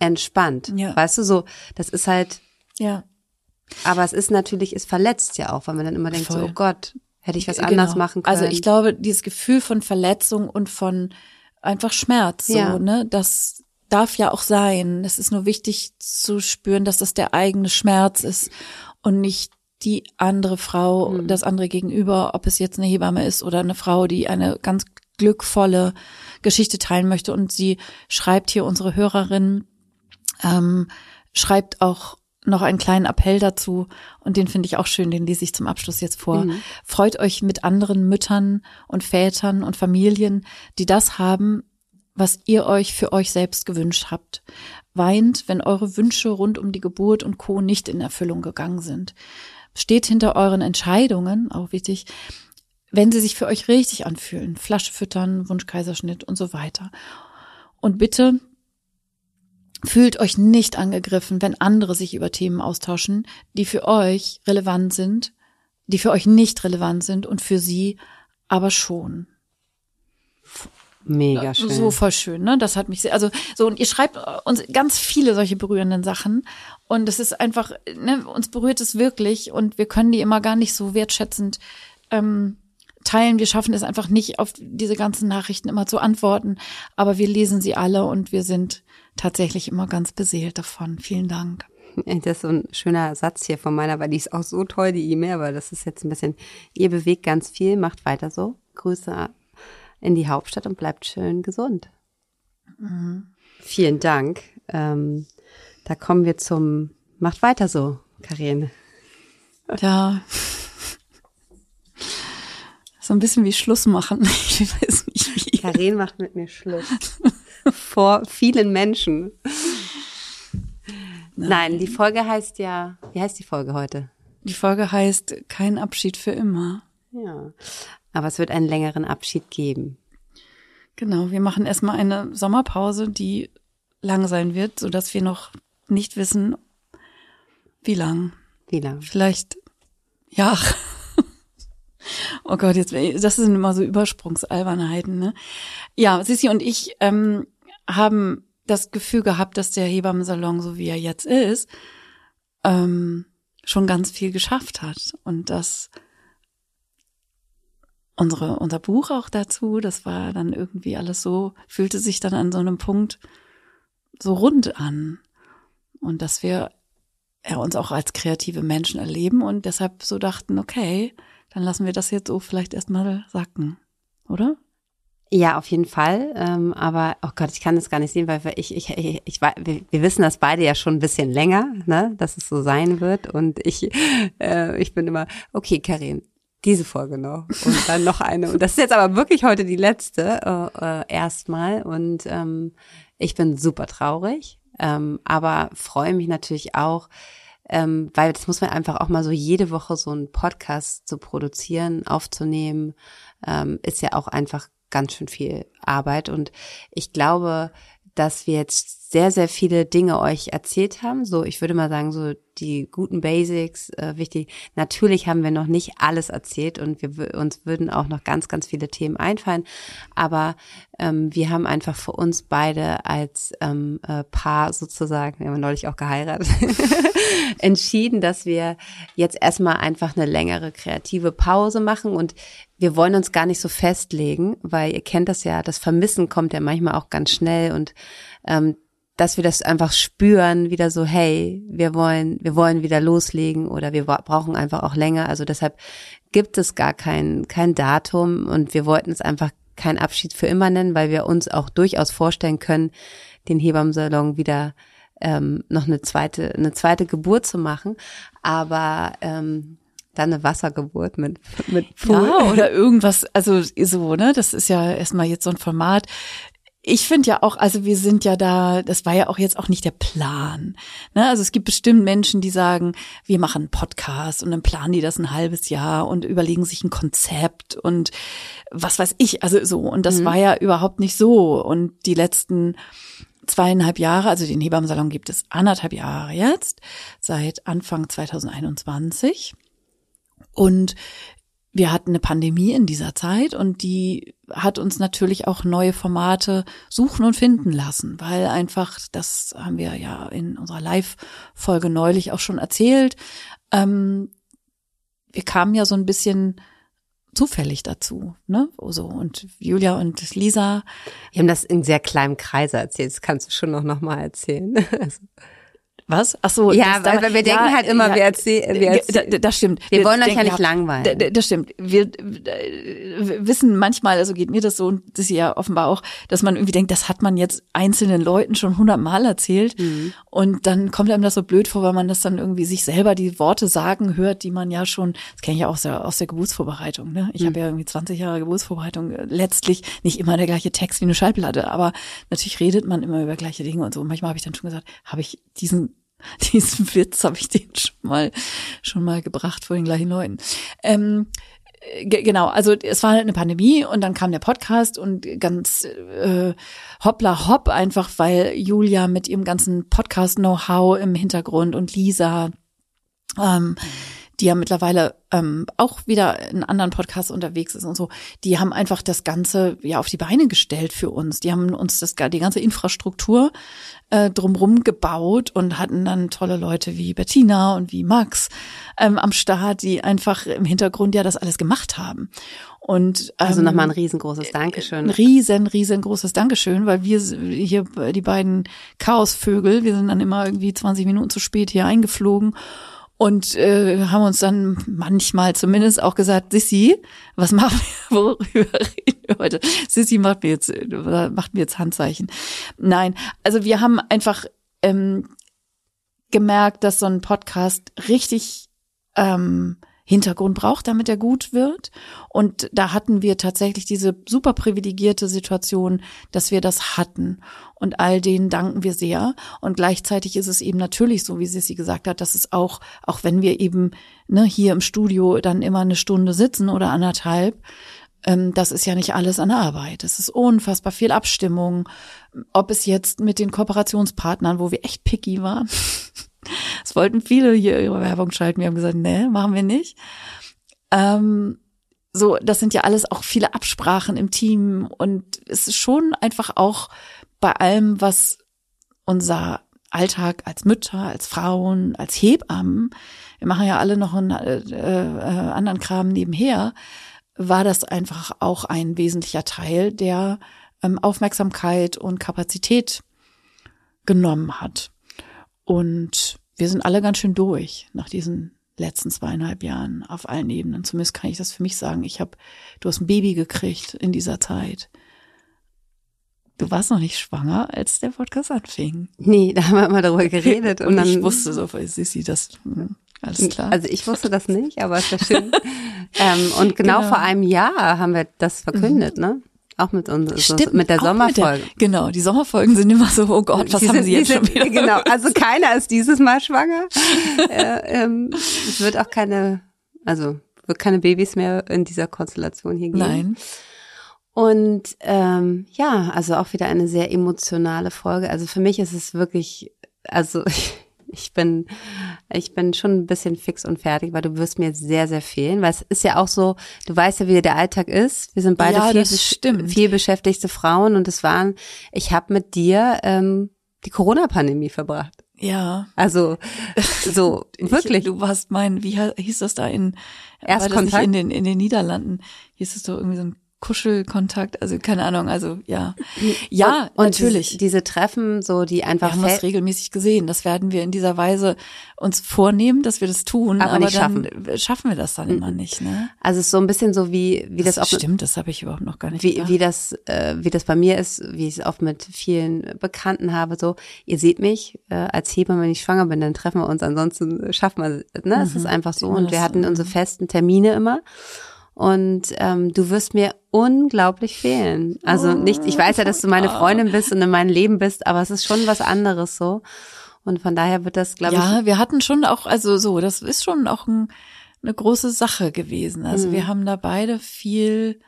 entspannt. Mhm. Ja. Weißt du, so, das ist halt, ja. aber es ist natürlich, es verletzt ja auch, weil man dann immer denkt, so, oh Gott, hätte ich was anders Genau. machen können. Also ich glaube, dieses Gefühl von Verletzung und von einfach Schmerz, so, Ja. ne, das darf ja auch sein. Es ist nur wichtig zu spüren, dass das der eigene Schmerz ist und nicht die andere Frau, Mhm. das andere Gegenüber, ob es jetzt eine Hebamme ist oder eine Frau, die eine ganz glückvolle Geschichte teilen möchte. Und sie schreibt hier, unsere Hörerin, ähm, schreibt auch noch einen kleinen Appell dazu und den finde ich auch schön, den lese ich zum Abschluss jetzt vor. Freut euch mit anderen Müttern und Vätern und Familien, die das haben, was ihr euch für euch selbst gewünscht habt. Weint, wenn eure Wünsche rund um die Geburt und Co. nicht in Erfüllung gegangen sind. Steht hinter euren Entscheidungen, auch wichtig, wenn sie sich für euch richtig anfühlen. Flasche füttern, Wunschkaiserschnitt und so weiter. Und bitte fühlt euch nicht angegriffen, wenn andere sich über Themen austauschen, die für euch relevant sind, die für euch nicht relevant sind und für sie aber schon. Mega schön. So voll schön, ne? Das hat mich sehr, also so und ihr schreibt uns ganz viele solche berührenden Sachen und es ist einfach, ne, uns berührt es wirklich und wir können die immer gar nicht so wertschätzend ähm, teilen. Wir schaffen es einfach nicht, auf diese ganzen Nachrichten immer zu antworten, aber wir lesen sie alle und wir sind tatsächlich immer ganz beseelt davon. Vielen Dank. Das ist so ein schöner Satz hier von meiner, weil die ist auch so toll, die E-Mail, aber das ist jetzt ein bisschen, ihr bewegt ganz viel, macht weiter so. Grüße in die Hauptstadt und bleibt schön gesund. Vielen Dank. Ähm, da kommen wir zum, macht weiter so, Karin. Ja. So ein bisschen wie Schluss machen. Ich weiß nicht wie. Karin macht mit mir Schluss. Vor vielen Menschen. Nein, die Folge heißt ja, wie heißt die Folge heute? Die Folge heißt Kein Abschied für immer. Ja. Aber es wird einen längeren Abschied geben. Genau, wir machen erstmal eine Sommerpause, die lang sein wird, so dass wir noch nicht wissen, wie lang. Wie lange? Vielleicht ja. Oh Gott, jetzt das sind immer so Übersprungsalbernheiten, ne? Ja, Sissi und ich ähm, haben das Gefühl gehabt, dass der Hebammensalon, so wie er jetzt ist, ähm, schon ganz viel geschafft hat und dass unsere unser Buch auch dazu, das war dann irgendwie alles so fühlte sich dann an so einem Punkt so rund an und dass wir ja, uns auch als kreative Menschen erleben und deshalb so dachten, okay, dann lassen wir das jetzt so vielleicht erstmal sacken, oder? Ja, auf jeden Fall. Ähm, aber oh Gott, ich kann das gar nicht sehen, weil ich, ich, ich, ich wir, wir wissen das beide ja schon ein bisschen länger, ne, dass es so sein wird. Und ich, äh, ich bin immer, okay, Karin, diese Folge noch und dann noch eine. Und das ist jetzt aber wirklich heute die letzte äh, äh, erstmal. Und ähm, ich bin super traurig, ähm, aber freue mich natürlich auch, ähm, weil das muss man einfach auch mal so jede Woche so einen Podcast zu produzieren, aufzunehmen, ähm, ist ja auch einfach ganz schön viel Arbeit. Und ich glaube, dass wir jetzt sehr, sehr viele Dinge euch erzählt haben. So, ich würde mal sagen, so die guten Basics, äh, wichtig. Natürlich haben wir noch nicht alles erzählt und wir uns würden auch noch ganz, ganz viele Themen einfallen. Aber ähm, wir haben einfach für uns beide als ähm, äh, Paar sozusagen, wir haben neulich auch geheiratet, entschieden, dass wir jetzt erstmal einfach eine längere kreative Pause machen und wir wollen uns gar nicht so festlegen, weil ihr kennt das ja, das Vermissen kommt ja manchmal auch ganz schnell und ähm, dass wir das einfach spüren, wieder so, hey, wir wollen, wir wollen wieder loslegen oder wir brauchen einfach auch länger. Also deshalb gibt es gar kein, kein Datum und wir wollten es einfach kein Abschied für immer nennen, weil wir uns auch durchaus vorstellen können, den Hebammsalon wieder ähm, noch eine zweite, eine zweite Geburt zu machen. Aber ähm, dann eine Wassergeburt mit mit Pool. Ja, oder irgendwas, also so, ne, das ist ja erstmal jetzt so ein Format. Ich finde ja auch, also wir sind ja da, das war ja auch jetzt auch nicht der Plan. Ne? Also es gibt bestimmt Menschen, die sagen, wir machen einen Podcast und dann planen die das ein halbes Jahr und überlegen sich ein Konzept und was weiß ich, also so. Und das mhm. war ja überhaupt nicht so. Und die letzten zweieinhalb Jahre, also den Hebammensalon gibt es anderthalb Jahre jetzt, seit Anfang 2021. Und wir hatten eine Pandemie in dieser Zeit und die hat uns natürlich auch neue Formate suchen und finden lassen, weil einfach, das haben wir ja in unserer Live-Folge neulich auch schon erzählt, ähm, wir kamen ja so ein bisschen zufällig dazu, ne? So und Julia und Lisa. Wir haben das in sehr kleinem Kreise erzählt. Das kannst du schon noch noch mal erzählen. Was? Ach so. Ja, weil, weil wir denken ja, halt immer, ja, wir erzählen. Wir erzähl das, das stimmt. Wir, wir wollen euch ja nicht langweilen. Das stimmt. Wir, wir wissen manchmal, also geht mir das so und das ist ja offenbar auch, dass man irgendwie denkt, das hat man jetzt einzelnen Leuten schon hundertmal erzählt mhm. und dann kommt einem das so blöd vor, weil man das dann irgendwie sich selber die Worte sagen hört, die man ja schon, das kenne ich ja auch aus der, aus der Geburtsvorbereitung. Ne? Ich mhm. habe ja irgendwie 20 Jahre Geburtsvorbereitung, letztlich nicht immer der gleiche Text wie eine Schallplatte, aber natürlich redet man immer über gleiche Dinge und so. Und manchmal habe ich dann schon gesagt, habe ich diesen Diesen Witz habe ich den schon mal schon mal gebracht vor den gleichen Leuten. Ähm, genau, also es war halt eine Pandemie und dann kam der Podcast und ganz äh, hoppla hopp einfach, weil Julia mit ihrem ganzen Podcast-Know-how im Hintergrund und Lisa ähm, die ja mittlerweile ähm, auch wieder in anderen Podcasts unterwegs ist und so, die haben einfach das Ganze ja auf die Beine gestellt für uns. Die haben uns das die ganze Infrastruktur äh, drumrum gebaut und hatten dann tolle Leute wie Bettina und wie Max ähm, am Start, die einfach im Hintergrund ja das alles gemacht haben. Und ähm, also nochmal ein riesengroßes Dankeschön. Ein riesen, riesengroßes Dankeschön, weil wir hier die beiden Chaosvögel, wir sind dann immer irgendwie 20 Minuten zu spät hier eingeflogen und äh, haben uns dann manchmal zumindest auch gesagt, Sissi, was machen wir, worüber reden wir heute? Sissi macht mir jetzt, macht mir jetzt Handzeichen. Nein, also wir haben einfach ähm, gemerkt, dass so ein Podcast richtig ähm, Hintergrund braucht, damit er gut wird. Und da hatten wir tatsächlich diese super privilegierte Situation, dass wir das hatten. Und all denen danken wir sehr. Und gleichzeitig ist es eben natürlich so, wie Sissi gesagt hat, dass es auch, auch wenn wir eben ne, hier im Studio dann immer eine Stunde sitzen oder anderthalb, ähm, das ist ja nicht alles an Arbeit. Es ist unfassbar viel Abstimmung. Ob es jetzt mit den Kooperationspartnern, wo wir echt picky waren, Es wollten viele hier ihre Werbung schalten. Wir haben gesagt, nee, machen wir nicht. Ähm, so, das sind ja alles auch viele Absprachen im Team und es ist schon einfach auch bei allem, was unser Alltag als Mütter, als Frauen, als Hebammen, wir machen ja alle noch einen äh, äh, anderen Kram nebenher, war das einfach auch ein wesentlicher Teil, der ähm, Aufmerksamkeit und Kapazität genommen hat. Und wir sind alle ganz schön durch nach diesen letzten zweieinhalb Jahren auf allen Ebenen. Zumindest kann ich das für mich sagen. Ich habe, du hast ein Baby gekriegt in dieser Zeit. Du warst noch nicht schwanger, als der Podcast anfing. Nee, da haben wir immer darüber geredet. und, und dann, ich wusste so, Sissi, das, hm, alles klar. Also ich wusste das nicht, aber es ist ja schön. ähm, und genau, genau, vor einem Jahr haben wir das verkündet, mhm. ne? Auch mit uns, Stimmt, so, mit der Sommerfolge. Mit der, genau, die Sommerfolgen sind immer so, oh Gott, was die haben sind, Sie jetzt sind, schon wieder? Genau, also keiner ist dieses Mal schwanger. äh, ähm, es wird auch keine, also wird keine Babys mehr in dieser Konstellation hier geben. Nein. Und ähm, ja, also auch wieder eine sehr emotionale Folge. Also für mich ist es wirklich, also ich, ich bin, ich bin schon ein bisschen fix und fertig, weil du wirst mir sehr, sehr fehlen. Weil es ist ja auch so, du weißt ja, wie der Alltag ist. Wir sind beide ja, viel, viel beschäftigte Frauen und es waren, ich habe mit dir ähm, die Corona-Pandemie verbracht. Ja. Also so wirklich. Ich, du warst mein, wie hieß das da in Erstkontakt in den in den Niederlanden? Hieß es doch irgendwie so ein Kuschelkontakt, also keine Ahnung, also ja. Ja, und, und natürlich. Diese, diese, Treffen, so die einfach. Wir haben das regelmäßig gesehen. Das werden wir in dieser Weise uns vornehmen, dass wir das tun, aber, aber dann schaffen. schaffen wir das dann mhm. immer nicht. Ne? Also es ist so ein bisschen so wie wie das, das auch stimmt, das habe ich überhaupt noch gar nicht. Wie, wie das äh, wie das bei mir ist, wie ich es oft mit vielen Bekannten habe. So, ihr seht mich äh, als Hebamme, wenn ich schwanger bin, dann treffen wir uns. Ansonsten schaffen wir, ne? Mhm. Es ist einfach so. Und wir hatten unsere festen Termine immer. Und ähm, du wirst mir unglaublich fehlen. Also nicht, ich weiß ja, dass du meine Freundin bist und in meinem Leben bist, aber es ist schon was anderes so. Und von daher wird das, glaube ja, ich. Ja, wir hatten schon auch, also so, das ist schon auch ein, eine große Sache gewesen. Also mhm. wir haben da beide viel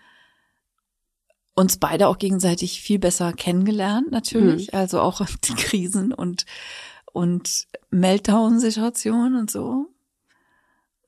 uns beide auch gegenseitig viel besser kennengelernt, natürlich. Mhm. Also auch die Krisen und, und Meltdown-Situationen und so.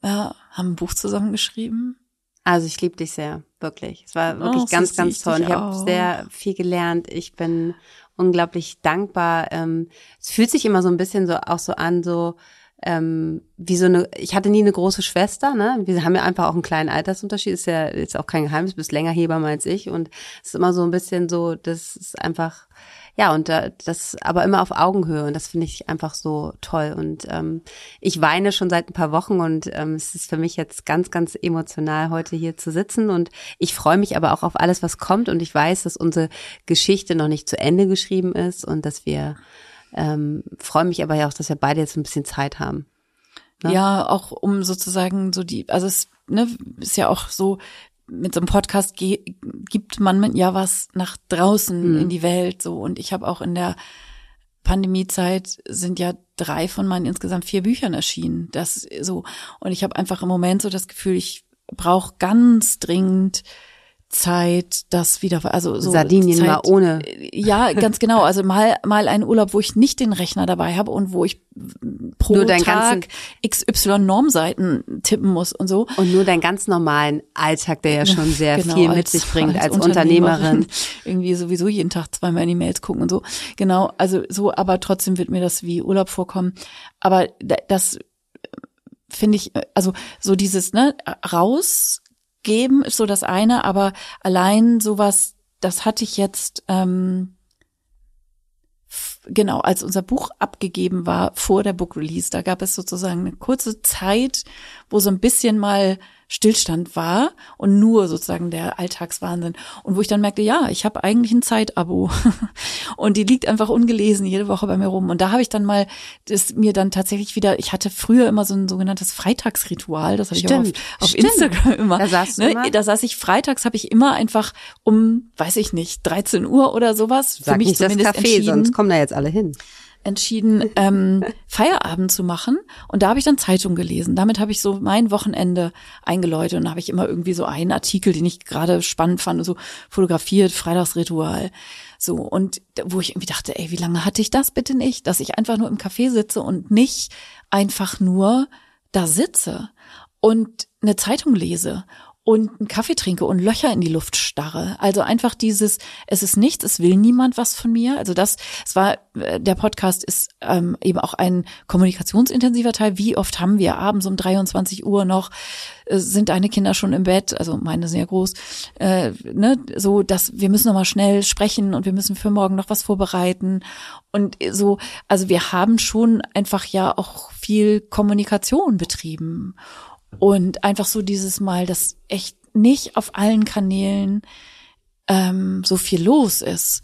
Ja, haben ein Buch zusammengeschrieben. Also ich liebe dich sehr, wirklich. Es war wirklich oh, ganz, ganz toll. Ich habe sehr viel gelernt. Ich bin unglaublich dankbar. Ähm, es fühlt sich immer so ein bisschen so auch so an, so ähm, wie so eine, ich hatte nie eine große Schwester, ne? Wir haben ja einfach auch einen kleinen Altersunterschied, ist ja jetzt auch kein Geheimnis, bist länger Hebamme als ich und es ist immer so ein bisschen so, das ist einfach ja, und das aber immer auf Augenhöhe und das finde ich einfach so toll. Und ähm, ich weine schon seit ein paar Wochen und ähm, es ist für mich jetzt ganz, ganz emotional, heute hier zu sitzen. Und ich freue mich aber auch auf alles, was kommt. Und ich weiß, dass unsere Geschichte noch nicht zu Ende geschrieben ist und dass wir ähm, freue mich aber ja auch, dass wir beide jetzt ein bisschen Zeit haben. Ne? Ja, auch um sozusagen so die, also es ne, ist ja auch so, mit so einem Podcast gibt man ja was nach draußen mhm. in die Welt so und ich habe auch in der Pandemiezeit sind ja drei von meinen insgesamt vier Büchern erschienen. Das so und ich habe einfach im Moment so das Gefühl, ich brauche ganz dringend Zeit, das wieder, also so Sardinien Zeit, mal ohne. Ja, ganz genau. Also mal mal einen Urlaub, wo ich nicht den Rechner dabei habe und wo ich pro nur Tag XY Normseiten tippen muss und so. Und nur deinen ganz normalen Alltag, der ja schon sehr genau, viel mit als, sich bringt als, als Unternehmerin. Unternehmerin. Irgendwie sowieso jeden Tag zweimal in die Mails gucken und so. Genau, also so, aber trotzdem wird mir das wie Urlaub vorkommen. Aber das finde ich, also so dieses, ne, raus geben ist so das eine, aber allein sowas, das hatte ich jetzt, ähm, genau, als unser Buch abgegeben war vor der Book Release, da gab es sozusagen eine kurze Zeit, wo so ein bisschen mal Stillstand war und nur sozusagen der Alltagswahnsinn. Und wo ich dann merkte, ja, ich habe eigentlich ein Zeitabo und die liegt einfach ungelesen jede Woche bei mir rum. Und da habe ich dann mal das mir dann tatsächlich wieder, ich hatte früher immer so ein sogenanntes Freitagsritual, das Stimmt. ich auf, auf Instagram immer. Da saß, ne? immer. da saß ich freitags, habe ich immer einfach um, weiß ich nicht, 13 Uhr oder sowas, Sag für mich nicht zumindest das Café, sonst kommen da jetzt alle hin entschieden, ähm, Feierabend zu machen. Und da habe ich dann Zeitung gelesen. Damit habe ich so mein Wochenende eingeläutet. Und da habe ich immer irgendwie so einen Artikel, den ich gerade spannend fand, so fotografiert, Freitagsritual. So, und wo ich irgendwie dachte, ey, wie lange hatte ich das bitte nicht? Dass ich einfach nur im Café sitze und nicht einfach nur da sitze und eine Zeitung lese und einen Kaffee trinke und Löcher in die Luft starre. Also einfach dieses, es ist nichts, es will niemand was von mir. Also das, es war, äh, der Podcast ist ähm, eben auch ein kommunikationsintensiver Teil. Wie oft haben wir abends um 23 Uhr noch, äh, sind deine Kinder schon im Bett, also meine sind ja groß, äh, ne, so, dass wir müssen noch mal schnell sprechen und wir müssen für morgen noch was vorbereiten. Und so, also wir haben schon einfach ja auch viel Kommunikation betrieben. Und einfach so dieses Mal, dass echt nicht auf allen Kanälen ähm, so viel los ist.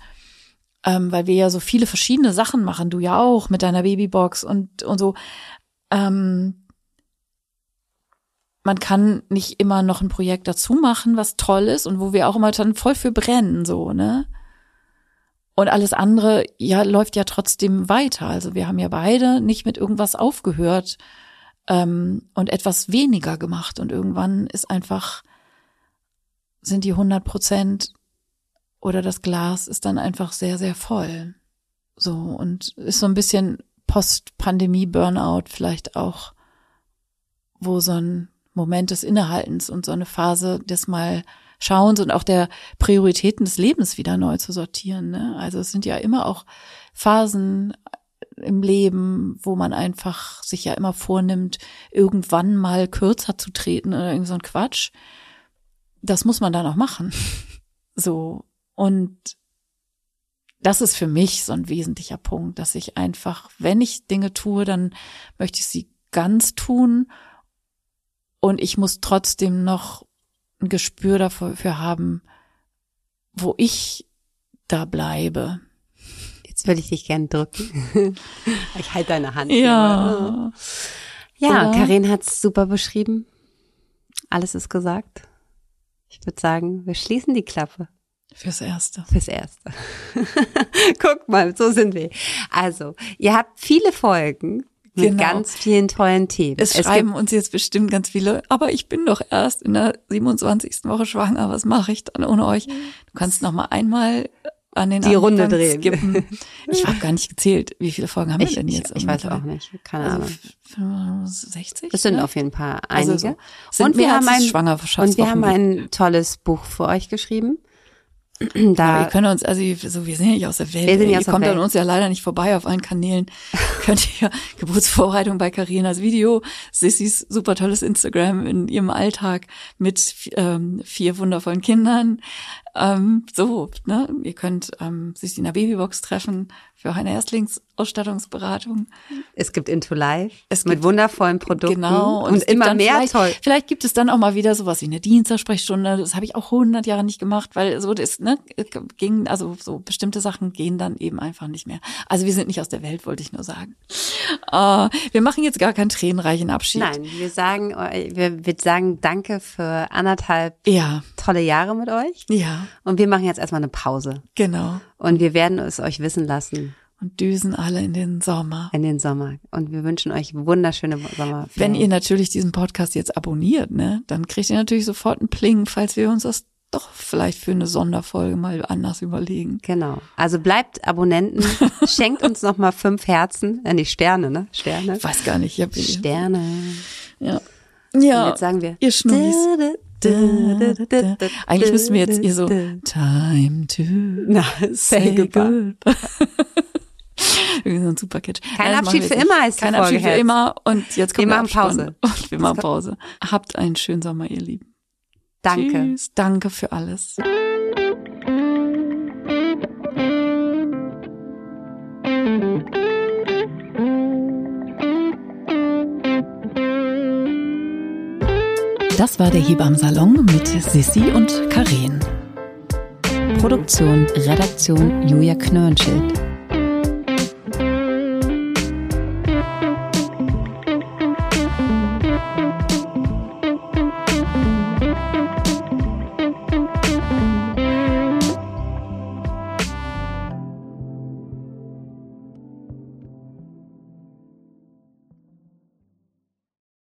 Ähm, weil wir ja so viele verschiedene Sachen machen, du ja auch mit deiner Babybox und, und so. Ähm, man kann nicht immer noch ein Projekt dazu machen, was toll ist und wo wir auch immer dann voll für brennen, so, ne? Und alles andere, ja, läuft ja trotzdem weiter. Also wir haben ja beide nicht mit irgendwas aufgehört, ähm, und etwas weniger gemacht. Und irgendwann ist einfach, sind die 100 Prozent oder das Glas ist dann einfach sehr, sehr voll. So, und ist so ein bisschen Post-Pandemie-Burnout vielleicht auch, wo so ein Moment des Innehaltens und so eine Phase des mal Schauens und auch der Prioritäten des Lebens wieder neu zu sortieren. Ne? Also es sind ja immer auch Phasen im Leben, wo man einfach sich ja immer vornimmt, irgendwann mal kürzer zu treten oder irgend so ein Quatsch. Das muss man dann auch machen. So. Und das ist für mich so ein wesentlicher Punkt, dass ich einfach, wenn ich Dinge tue, dann möchte ich sie ganz tun und ich muss trotzdem noch ein Gespür dafür haben, wo ich da bleibe. Jetzt würde ich dich gern drücken. ich halte deine Hand. Ja. Hier. Ja, Karin hat es super beschrieben. Alles ist gesagt. Ich würde sagen, wir schließen die Klappe. Fürs Erste. Fürs Erste. Guck mal, so sind wir. Also, ihr habt viele Folgen mit genau. ganz vielen tollen Themen. Es, es schreiben uns jetzt bestimmt ganz viele, aber ich bin doch erst in der 27. Woche schwanger, was mache ich dann ohne euch? Du kannst noch mal einmal an den die Runde drehen. Skippen. Ich habe gar nicht gezählt, wie viele Folgen haben wir denn jetzt? Ich, ich weiß auch nicht, keine also Ahnung. 60? Das sind ja? auf jeden Fall einige. Also so. und wir haben ein und wir haben ein tolles Buch für euch geschrieben. Da Aber ihr könnt uns, also so, wir sind ja nicht aus der Welt. Wir sind ey, ihr kommt Welt. an uns ja leider nicht vorbei auf allen Kanälen. könnt ihr Geburtsvorbereitung bei Carinas Video, Sissys super tolles Instagram in ihrem Alltag mit ähm, vier wundervollen Kindern. Ähm, so, ne? Ihr könnt ähm, sich in der Babybox treffen für eine Erstlingsausstattungsberatung. Es gibt Into Life es mit wundervollen Produkten genau, und, und immer mehr vielleicht, toll. Vielleicht gibt es dann auch mal wieder sowas wie eine Dienstagssprechstunde. Das habe ich auch 100 Jahre nicht gemacht, weil so das ne ging also so bestimmte Sachen gehen dann eben einfach nicht mehr. Also wir sind nicht aus der Welt, wollte ich nur sagen. Uh, wir machen jetzt gar keinen tränenreichen Abschied. Nein, wir sagen wir, wir sagen Danke für anderthalb ja. tolle Jahre mit euch. Ja. Und wir machen jetzt erstmal eine Pause. Genau. Und wir werden es euch wissen lassen. Und düsen alle in den Sommer. In den Sommer. Und wir wünschen euch wunderschöne Sommer. Wenn ihr natürlich diesen Podcast jetzt abonniert, ne, dann kriegt ihr natürlich sofort einen Pling, falls wir uns das doch vielleicht für eine Sonderfolge mal anders überlegen. Genau. Also bleibt Abonnenten, schenkt uns noch mal fünf Herzen, äh, die Sterne, ne? Sterne. Ich weiß gar nicht. Ich hab Sterne. Ja. Ja. Und jetzt sagen wir. Ihr Schnurris. Eigentlich müssten wir jetzt hier so Time to Na, say, goodbye. Irgendwie so ein super Catch. Kein Abschied für immer ist Kein Abschied für immer und jetzt kommen wir machen Pause. Und wir machen Pause. Habt einen schönen Sommer, ihr Lieben. Danke. Tschüss. Danke für alles. Das war der Hebammsalon mit Sissi und Karen. Produktion, Redaktion Julia Knörnschild.